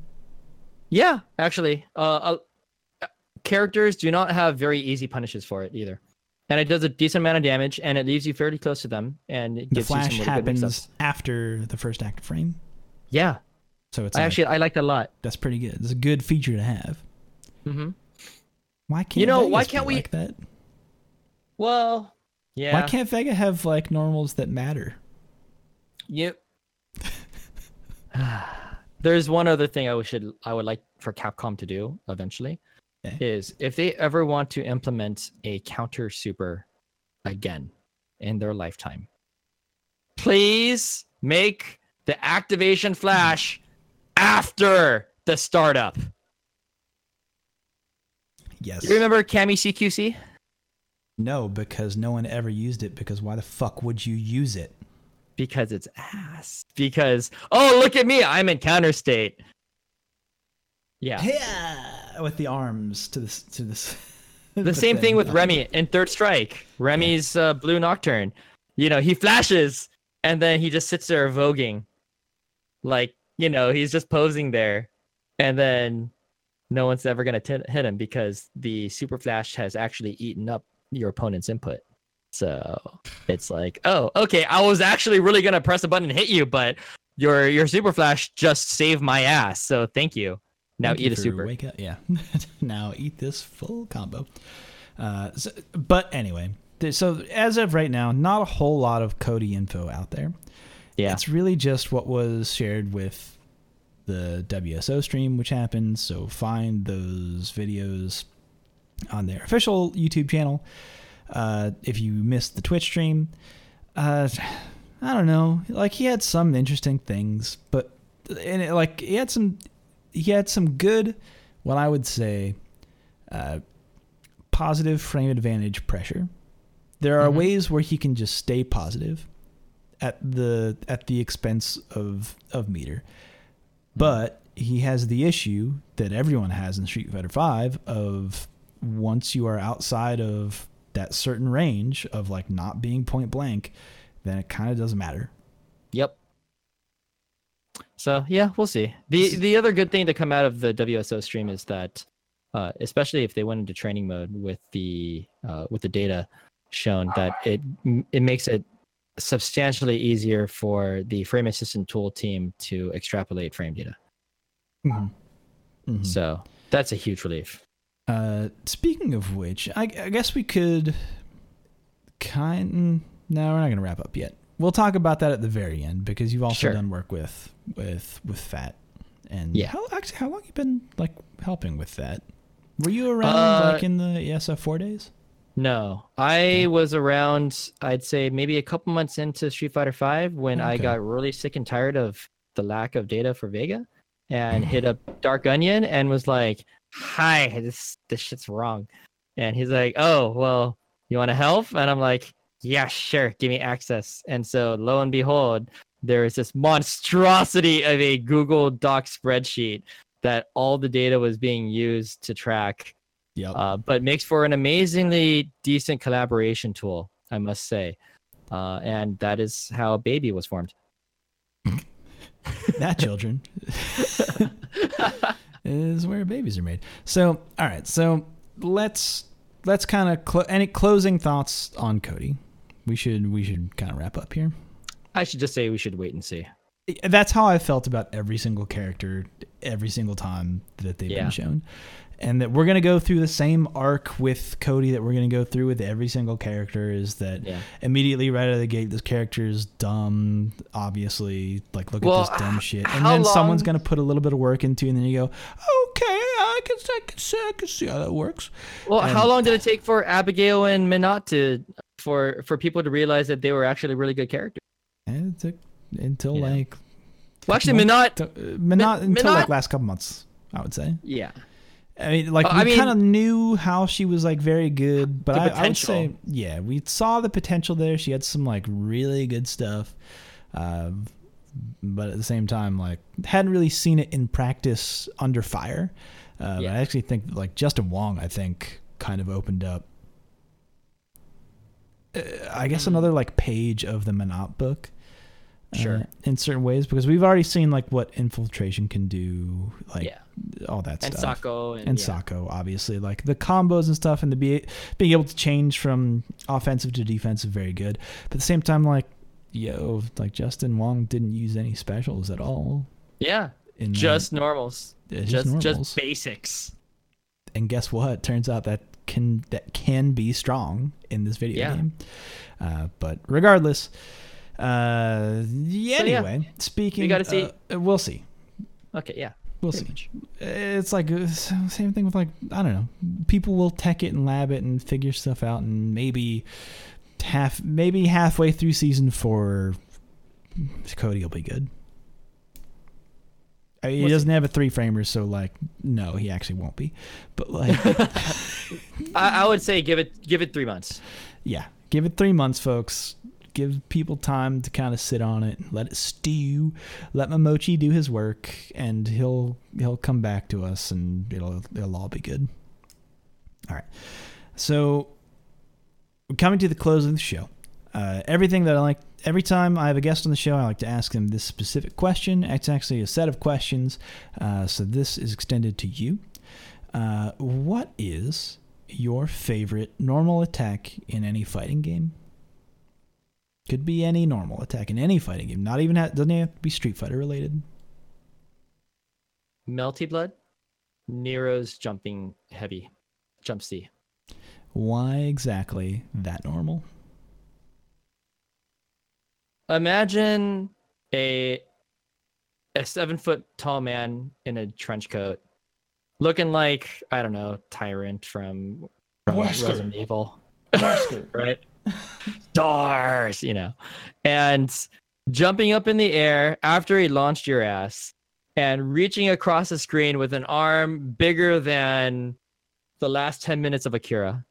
Yeah, actually, uh, uh, characters do not have very easy punishes for it either, and it does a decent amount of damage, and it leaves you fairly close to them, and it The gives you flash some really good happens after the first active frame, Yeah, so it's I like, actually I like that a lot. that's pretty good. It's a good feature to have. Mm-hmm. Why can't You know, Vegas why can't we- like that? Well, yeah. Why can't Vega have like normals that matter? Yep. (sighs) There's one other thing I should I would like for Capcom to do eventually Okay. is if they ever want to implement a counter super again in their lifetime, please make the activation flash after the startup. Yes. You remember Cammy CQC? No, because no one ever used it. Because why the fuck would you use it? Because it's ass. Because oh look at me, I'm in counter state. Yeah. Yeah, with the arms to this to this. (laughs) The same thing with Remy in Third Strike. Remy's uh, Blue Nocturne. You know, he flashes and then he just sits there voguing. Like, you know, he's just posing there. And then no one's ever going to hit him because the Super Flash has actually eaten up your opponent's input. So it's like, oh, okay, I was actually really going to press a button and hit you, but your your Super Flash just saved my ass. So thank you. Now Thank eat a super. Wake up, yeah. (laughs) now eat this full combo. Uh, so, but anyway, so as of right now, not a whole lot of Cody info out there. Yeah. It's really just what was shared with the WSO stream, which happened. So find those videos on their official YouTube channel. Uh, if you missed the Twitch stream, uh, (sighs) I don't know. Like he had some interesting things, but and it, like he had some, he had some good, what I would say, uh, positive frame advantage pressure. There are Mhm. ways where he can just stay positive at the at the expense of of meter. But he has the issue that everyone has in Street Fighter V of once you are outside of that certain range of like not being point blank, then it kind of doesn't matter. Yep. So yeah, we'll see. the The other good thing to come out of the WSO stream is that, uh, especially if they went into training mode with the uh, with the data shown, that it it makes it substantially easier for the frame assistant tool team to extrapolate frame data. Mhm. So that's a huge relief. Uh, speaking of which, I, I guess we could kind. No, we're not going to wrap up yet. We'll talk about that at the very end because you've also Sure. done work with with with Fat. And Yeah. how actually how long you been like helping with that? Were you around Uh, like in the USF four days? No, I was around. I'd say maybe a couple months into Street Fighter Five when I got really sick and tired of the lack of data for Vega, and hit up Dark Onion and was like, "Hi, this this shit's wrong," and he's like, "Oh, well, you want to help?" And I'm like, "Yeah, sure, give me access." And so, lo and behold, there is this monstrosity of a Google Doc spreadsheet that all the data was being used to track Yep. uh, but makes for an amazingly decent collaboration tool, I must say. Uh, and that is how Baby was formed. that (laughs) children (laughs) is where babies are made. So, all right. So let's let's kind of cl- any closing thoughts on Cody. We should we should kind of wrap up here. I should just say we should wait and see. That's how I felt about every single character every single time that they've Yeah. been shown. And that we're going to go through the same arc with Cody that we're going to go through with every single character is that Yeah. immediately right out of the gate, this character is dumb, obviously. Like, look Well, at this dumb shit. And then someone's going to put a little bit of work into it, and then you go, okay, I can, I can, see, I can see how that works. Well, how long did it take for Abigail and Menat to for for people to realize that they were actually really good characters? And it took until Yeah. like. Well, actually, Menat. to- uh, not Min- until like last couple months, I would say. Yeah. I mean, like Uh, we I mean- kind of knew how she was like very good, but I, I would say, yeah, we saw the potential there. She had some like really good stuff, uh, but at the same time, like hadn't really seen it in practice under fire. Uh, But Yeah. I actually think like Justin Wong, I think, kind of opened up. Uh, I guess Hmm. another like page of the Monop book. uh, Sure. in certain ways, because we've already seen like what infiltration can do, like yeah. all that And stuff Sako and, and yeah. Sako, obviously, like the combos and stuff, and the be being able to change from offensive to defensive, very good. But at the same time, like yo, like Justin Wong didn't use any specials at all. Yeah. In Just normals. Just just normals. just basics. and guess what? Turns out that can that can be strong in this video Yeah. game. Uh, but regardless, Uh, yeah, So, yeah, anyway, speaking, gotta see. uh, we'll see. Okay, yeah. We'll pretty see. much. It's like uh, same thing with like I don't know. People will tech it and lab it and figure stuff out, and maybe half, maybe halfway through season four, Cody will be good. I mean, he doesn't have a three framer, so like, no, he actually won't be. But like, (laughs) I, I would say give it give it three months. yeah, give it three months, folks. Give people time to kind of sit on it, let it stew. Let Momochi do his work, and he'll he'll come back to us, and it'll it'll all be good. All right. So, we're coming to the close of the show. Uh, everything that I like, every time I have a guest on the show, I like to ask them this specific question. It's actually a set of questions, uh, so this is extended to you. Uh, what is your favorite normal attack in any fighting game? Could be any normal attack in any fighting game. Not even ha- doesn't have to be Street Fighter related. Melty Blood, Nero's jumping heavy, jump C. Why exactly that normal? Imagine a a seven foot tall man in a trench coat, looking like I don't know Tyrant from, from Wesker. Resident Evil, Wesker. (laughs) right? Stars, you know, and jumping up in the air after he launched your ass and reaching across the screen with an arm bigger than the last ten minutes of Akira.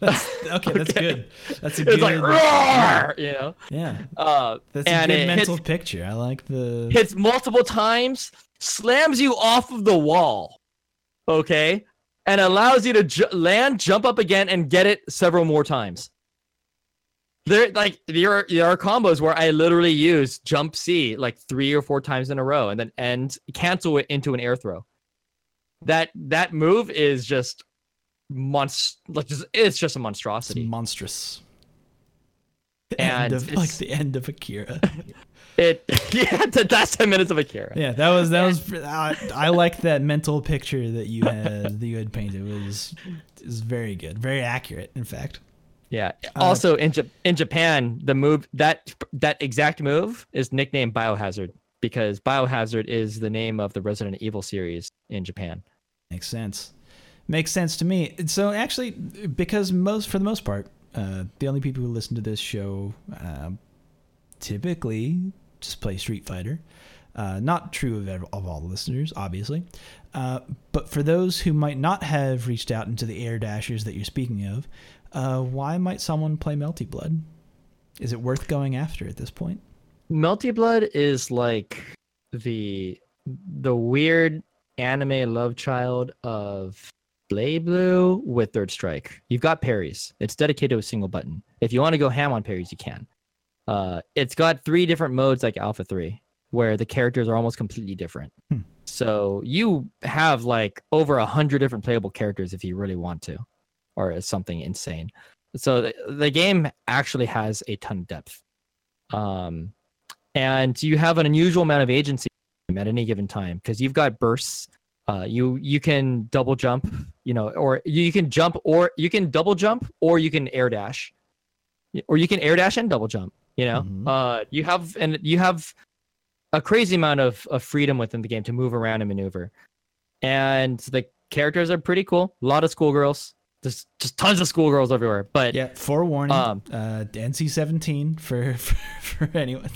That's, okay, that's good. That's a good. It's like roar, you know. Yeah, Uh, that's a good mental hits- picture. I like the. hits multiple times, slams you off of the wall, okay, and allows you to ju- land, jump up again, and get it several more times. There, like there are, there are combos where I literally use jump C like three or four times in a row, and then end cancel it into an air throw. That that move is just monst like just, it's just a It's monstrosity. monstrous. The And end of, like the end of Akira. (laughs) It (laughs) yeah, last ten minutes of Akira. yeah, that was that was. I, I like that mental picture that you had that you had painted. It was is very good, very accurate. In fact, Yeah. Uh, Also in Jap in Japan, the move that that exact move is nicknamed Biohazard because Biohazard is the name of the Resident Evil series in Japan. makes sense. Makes sense to me. So actually, because most for the most part, uh, the only people who listen to this show um, typically just play Street Fighter. Uh, not true of, of all the listeners, obviously. Uh, but for those who might not have reached out into the air dashers that you're speaking of, uh, why might someone play Melty Blood? Is it worth going after at this point? Melty Blood is like the the weird anime love child of BlazBlue with Third Strike. You've got parries. It's dedicated to a single button. If you want to go ham on parries, you can. Uh, it's got three different modes like Alpha 3, where the characters are almost completely different. Hmm. So you have like over a hundred different playable characters if you really want to, or something insane. So the, the game actually has a ton of depth. Um, and you have an unusual amount of agency at any given time because you've got bursts. Uh, you you can double jump, you know, or you can jump, or you can double jump, or you can air dash, or you can air dash and double jump. You know, Mhm. uh, you have and you have a crazy amount of, of freedom within the game to move around and maneuver, and the characters are pretty cool. A lot of schoolgirls. There's just tons of schoolgirls everywhere. But Yeah, forewarning. Um, uh, NC-17 for (laughs) for, for anyone.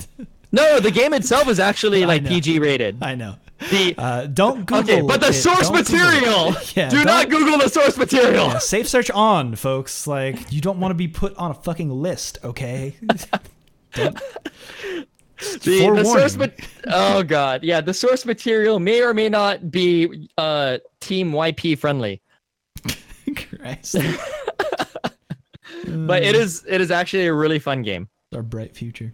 no, the game itself is actually (laughs) like. PG rated. I know. The Uh, don't Google. okay, but the it. source Don't material. (laughs) Yeah, Do not Google the source material. Yeah, safe search on, folks. Like you don't want to be put on a fucking list, okay? (laughs) The, the source, ma- oh god, yeah, the source material may or may not be uh Team YP friendly, (laughs) Christ. but it is it is actually a really fun game. our bright future.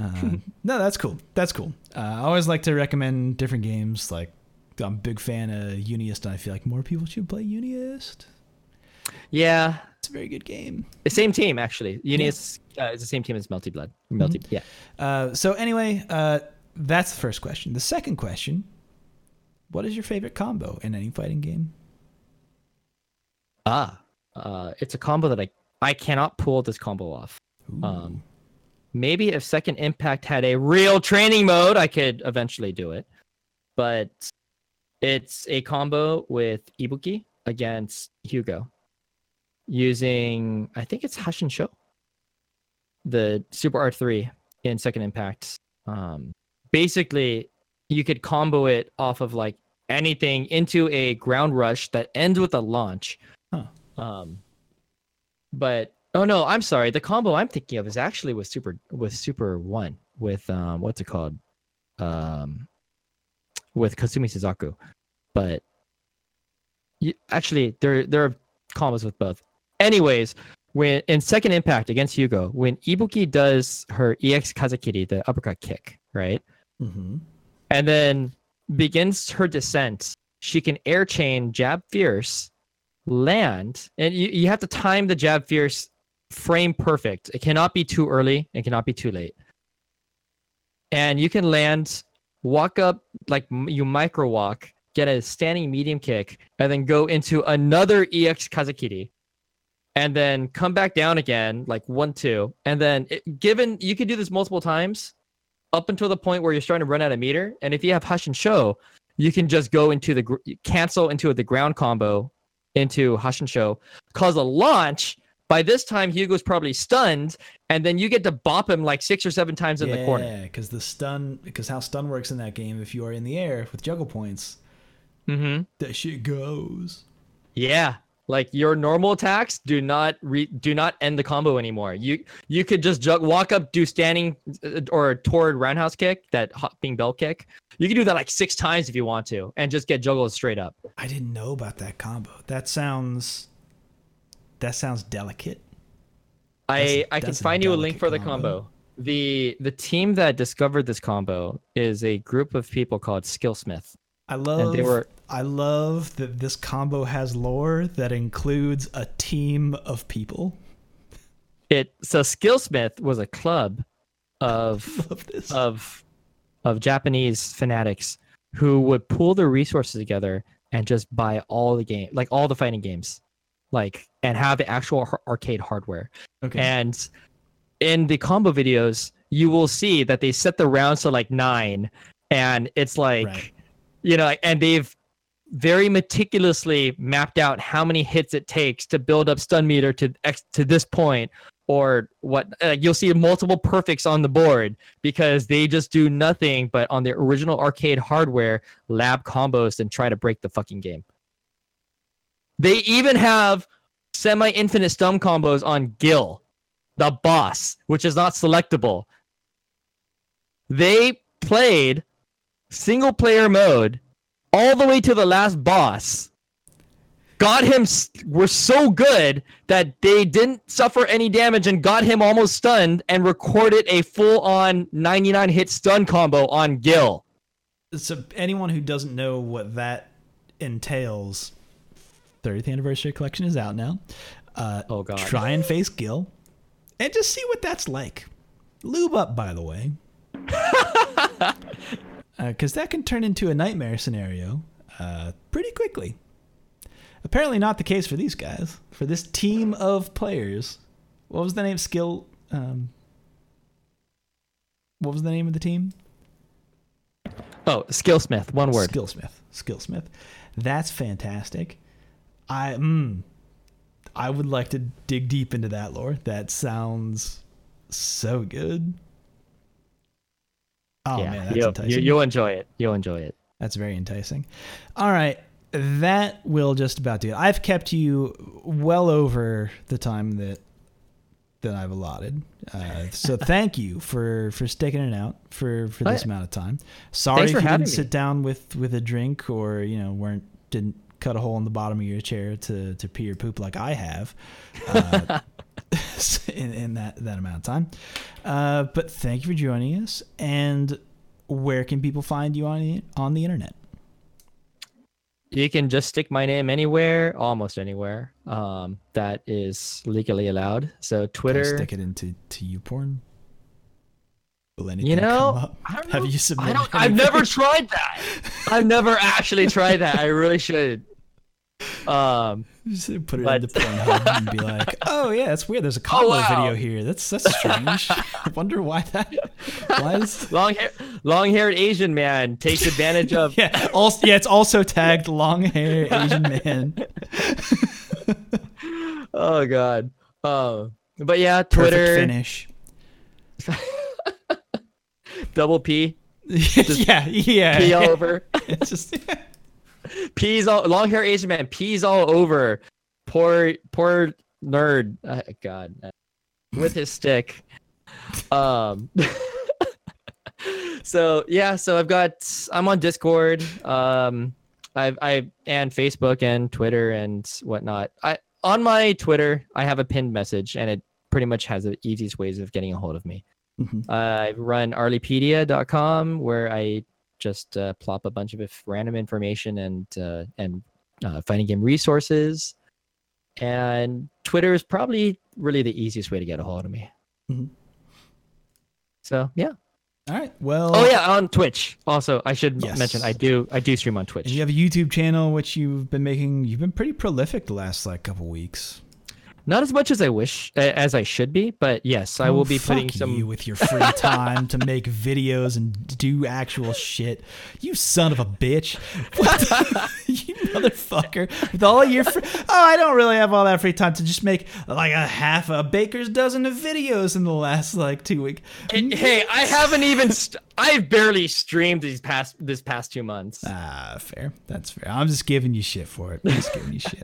Uh, (laughs) no, that's cool. That's cool. Uh, I always like to recommend different games. Like I'm a big fan of UNIST, and I feel like more people should play UNIST. Yeah, It's a very good game. the same team actually. UNIST uh, is the same team as Melty Blood. Melty, yeah. Uh, so anyway, uh, that's the first question. The second question: What is your favorite combo in any fighting game? Ah, uh, it's a combo that I I cannot pull this combo off. Ooh. Um, maybe if Second Impact had a real training mode, I could eventually do it. But it's a combo with Ibuki against Hugo using, I think it's Hashinsho, the Super R3 in Second Impact. Um, basically, you could combo it off of like anything into a ground rush that ends with a launch. Huh. Um, but oh no, I'm sorry. The combo I'm thinking of is actually with Super with Super One with um what's it called? Um, with Kasumi Suzaku, but you, actually there there are combos with both. Anyways, when in Second Impact against Hugo, when Ibuki does her EX Kazekiri, the uppercut kick, right? Mm-hmm. and then begins her descent. She can air chain, jab fierce, land, and you, you have to time the jab fierce frame perfect. It cannot be too early, it cannot be too late. And you can land, walk up like you micro walk, get a standing medium kick, and then go into another EX Kazekiri. And then come back down again, like one, two. And then, it, given you can do this multiple times, up until the point where you're starting to run out of meter. And if you have Hashinsho, you can just go into the cancel into the ground combo into Hashinsho, cause a launch. By this time, Hugo's probably stunned, and then you get to bop him like six or seven times in the corner. Yeah, because the stun, because how stun works in that game, if you are in the air with juggle points, Mm-hmm. that shit goes. Yeah, like your normal attacks do not re- do not end the combo anymore. You you could just jug- walk up, do standing uh, or toward roundhouse kick, that hopping bell kick. You can do that like six times if you want to, and just get juggled straight up. I didn't know about that combo. That sounds, that sounds delicate. I I can find you a link for the combo. combo. The the team that discovered this combo is a group of people called Skillsmith. I love. they were- I love that this combo has lore that includes a team of people. It so Skillsmith was a club of (laughs) of of Japanese fanatics who would pool their resources together and just buy all the game, like all the fighting games, like and have the actual arcade hardware. okay. And in the combo videos, you will see that they set the rounds to like nine, and it's like, Right. you know, and they've very meticulously mapped out how many hits it takes to build up stun meter to X to this point, or what. Uh, you'll see multiple perfects on the board because they just do nothing but on their original arcade hardware lab combos and try to break the fucking game. They even have semi-infinite stun combos on Gil, the boss, which is not selectable. They played single player mode all the way to the last boss. Got him were so good that they didn't suffer any damage and got him almost stunned and recorded a full on 99 hit stun combo on Gil. so anyone who doesn't know what that entails, 30th anniversary collection is out now. Uh, Oh, God. Try and face Gil, and just see what that's like. Lube up, by the way, (laughs) because that can turn into a nightmare scenario uh, pretty quickly. Apparently, not the case for these guys. For this team of players, what was the name? Skill. Um, what was the name of the team? Oh, Skillsmith, one word. Skillsmith. Skillsmith. That's fantastic. I mm, I would like to dig deep into that lore. That sounds so good. Oh yeah, man, that's you'll, enticing. you, you'll enjoy it. You'll enjoy it. That's very enticing. All right, that will just about do it. I've kept you well over the time that that I've allotted. Uh, so (laughs) thank you for for sticking it out for for this amount of time. Sorry Thanks if you didn't me. sit down with with a drink or you know weren't didn't cut a hole in the bottom of your chair to to pee or poop like I have. Uh, (laughs) (laughs) in, in that that amount of time. Uh, but thank you for joining us. And where can people find you on the, on the internet? You can just stick my name anywhere, almost anywhere. Um, that is legally allowed. So Can I Twitter. stick it into to you porn. Will anything You know, come up? I don't Have you I submitted? don't. I've never tried that. I've never actually tried that. I really should. Um, (laughs) Just put it But- into Pornhub and be like, (laughs) "Oh yeah, that's weird. There's a combo wow. video here. That's that's strange. I wonder why that. Why is (laughs) long hair, long-haired Asian man takes advantage of. yeah? Also yeah, it's also tagged long hair Asian man. Oh God. Oh, but yeah, Perfect Twitter finish. double P, yeah, yeah. P all over. It's just P's all long hair Asian man. P's all over. Poor poor nerd. Uh, God, uh, with his stick. Um. (laughs) so yeah, so I've got I'm on Discord. Um, I've I and Facebook and Twitter and whatnot. I on my Twitter I have a pinned message and it pretty much has the easiest ways of getting a hold of me. Mhm. I run arlypedia.com where I just uh, plop a bunch of random information and uh, and uh, fighting game resources. And Twitter is probably really the easiest way to get a hold of me. Mhm. So yeah. all right. Well, Oh yeah, on Twitch. Also, I should Yes. mention I do I do stream on Twitch. And you have a YouTube channel which you've been making. You've been pretty prolific the last like couple weeks. Not as much as I wish as I should be, but yes, I Oh, will be putting some. you with your free (laughs) time to make videos and do actual shit. You son of a bitch! What the- (laughs) you motherfucker! With all your free, oh, I don't really have all that free time to just make like a half a baker's dozen of videos in the last like two weeks. Hey, hey, I haven't even. St- I've barely streamed these past this past two months. Ah, fair. That's fair. I'm just giving you shit for it. I'm just giving you shit.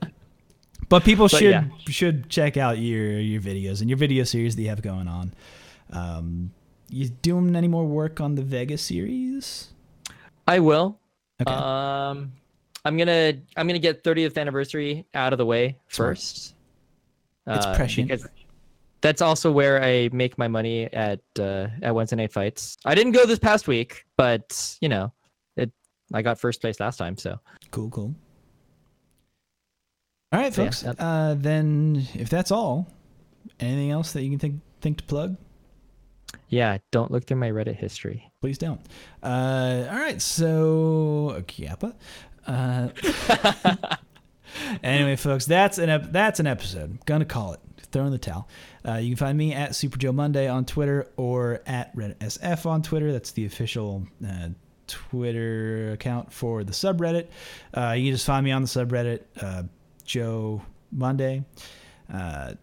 But people But should yeah. should check out your your videos and your video series that you have going on. Um, you doing any more work on the Vegas series? I will. Okay. Um, I'm gonna I'm gonna get 30th anniversary out of the way first. It's Uh, prescient. that's also where I make my money at uh, at Wednesday night fights. I didn't go this past week, but you know, it I got first place last time, so Cool, cool. All right, So, yeah, folks. that- uh, then, if that's all, anything else that you can think think to plug? yeah. Don't look through my Reddit history. Please don't. Uh, all right, so Kiapa. Uh, (laughs) anyway, folks, that's an ep- that's an episode. Gonna call it. Throw in the towel. Uh, you can find me at Super Joe Monday on Twitter or at RedditSF on Twitter. That's the official uh, Twitter account for the subreddit. Uh, you can just find me on the subreddit, uh, Joe Monday. Uh,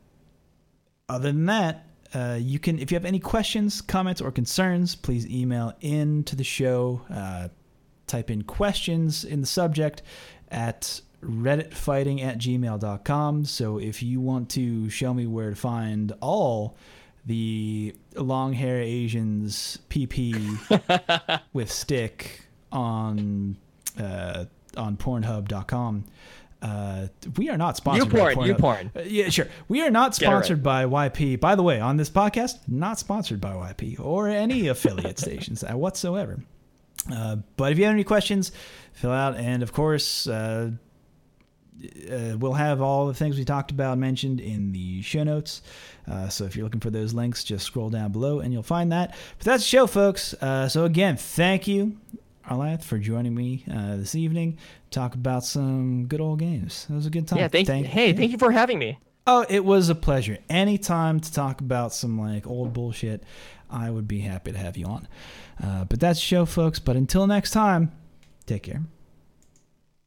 other than that, uh, you can, if you have any questions, comments, or concerns, please email in to the show. Uh, type in questions in the subject at redditfighting at gmail.com. So if you want to show me where to find all the long hair Asians PP (laughs) with stick on uh, on Pornhub.com. Uh, we are not sponsored by porn, you Pornhub. porn. Uh, yeah, sure. We are not it right. sponsored by YP. By the way, on this podcast, not sponsored by YP or any affiliate (laughs) stations uh, whatsoever. Uh, but if you have any questions, fill out. And of course, uh, uh, we'll have all the things we talked about mentioned in the show notes. Uh, so if you're looking for those links, just scroll down below and you'll find that. But that's the show, folks. Uh, so again, thank you, Arlieth, for joining me uh, this evening. Talk about some good old games. It was a good time. Yeah. Thank, Hey, yeah. thank you for having me. Oh, it was a pleasure. Any time to talk about some like old bullshit, I would be happy to have you on. Uh, but that's the show, folks. But until next time, take care.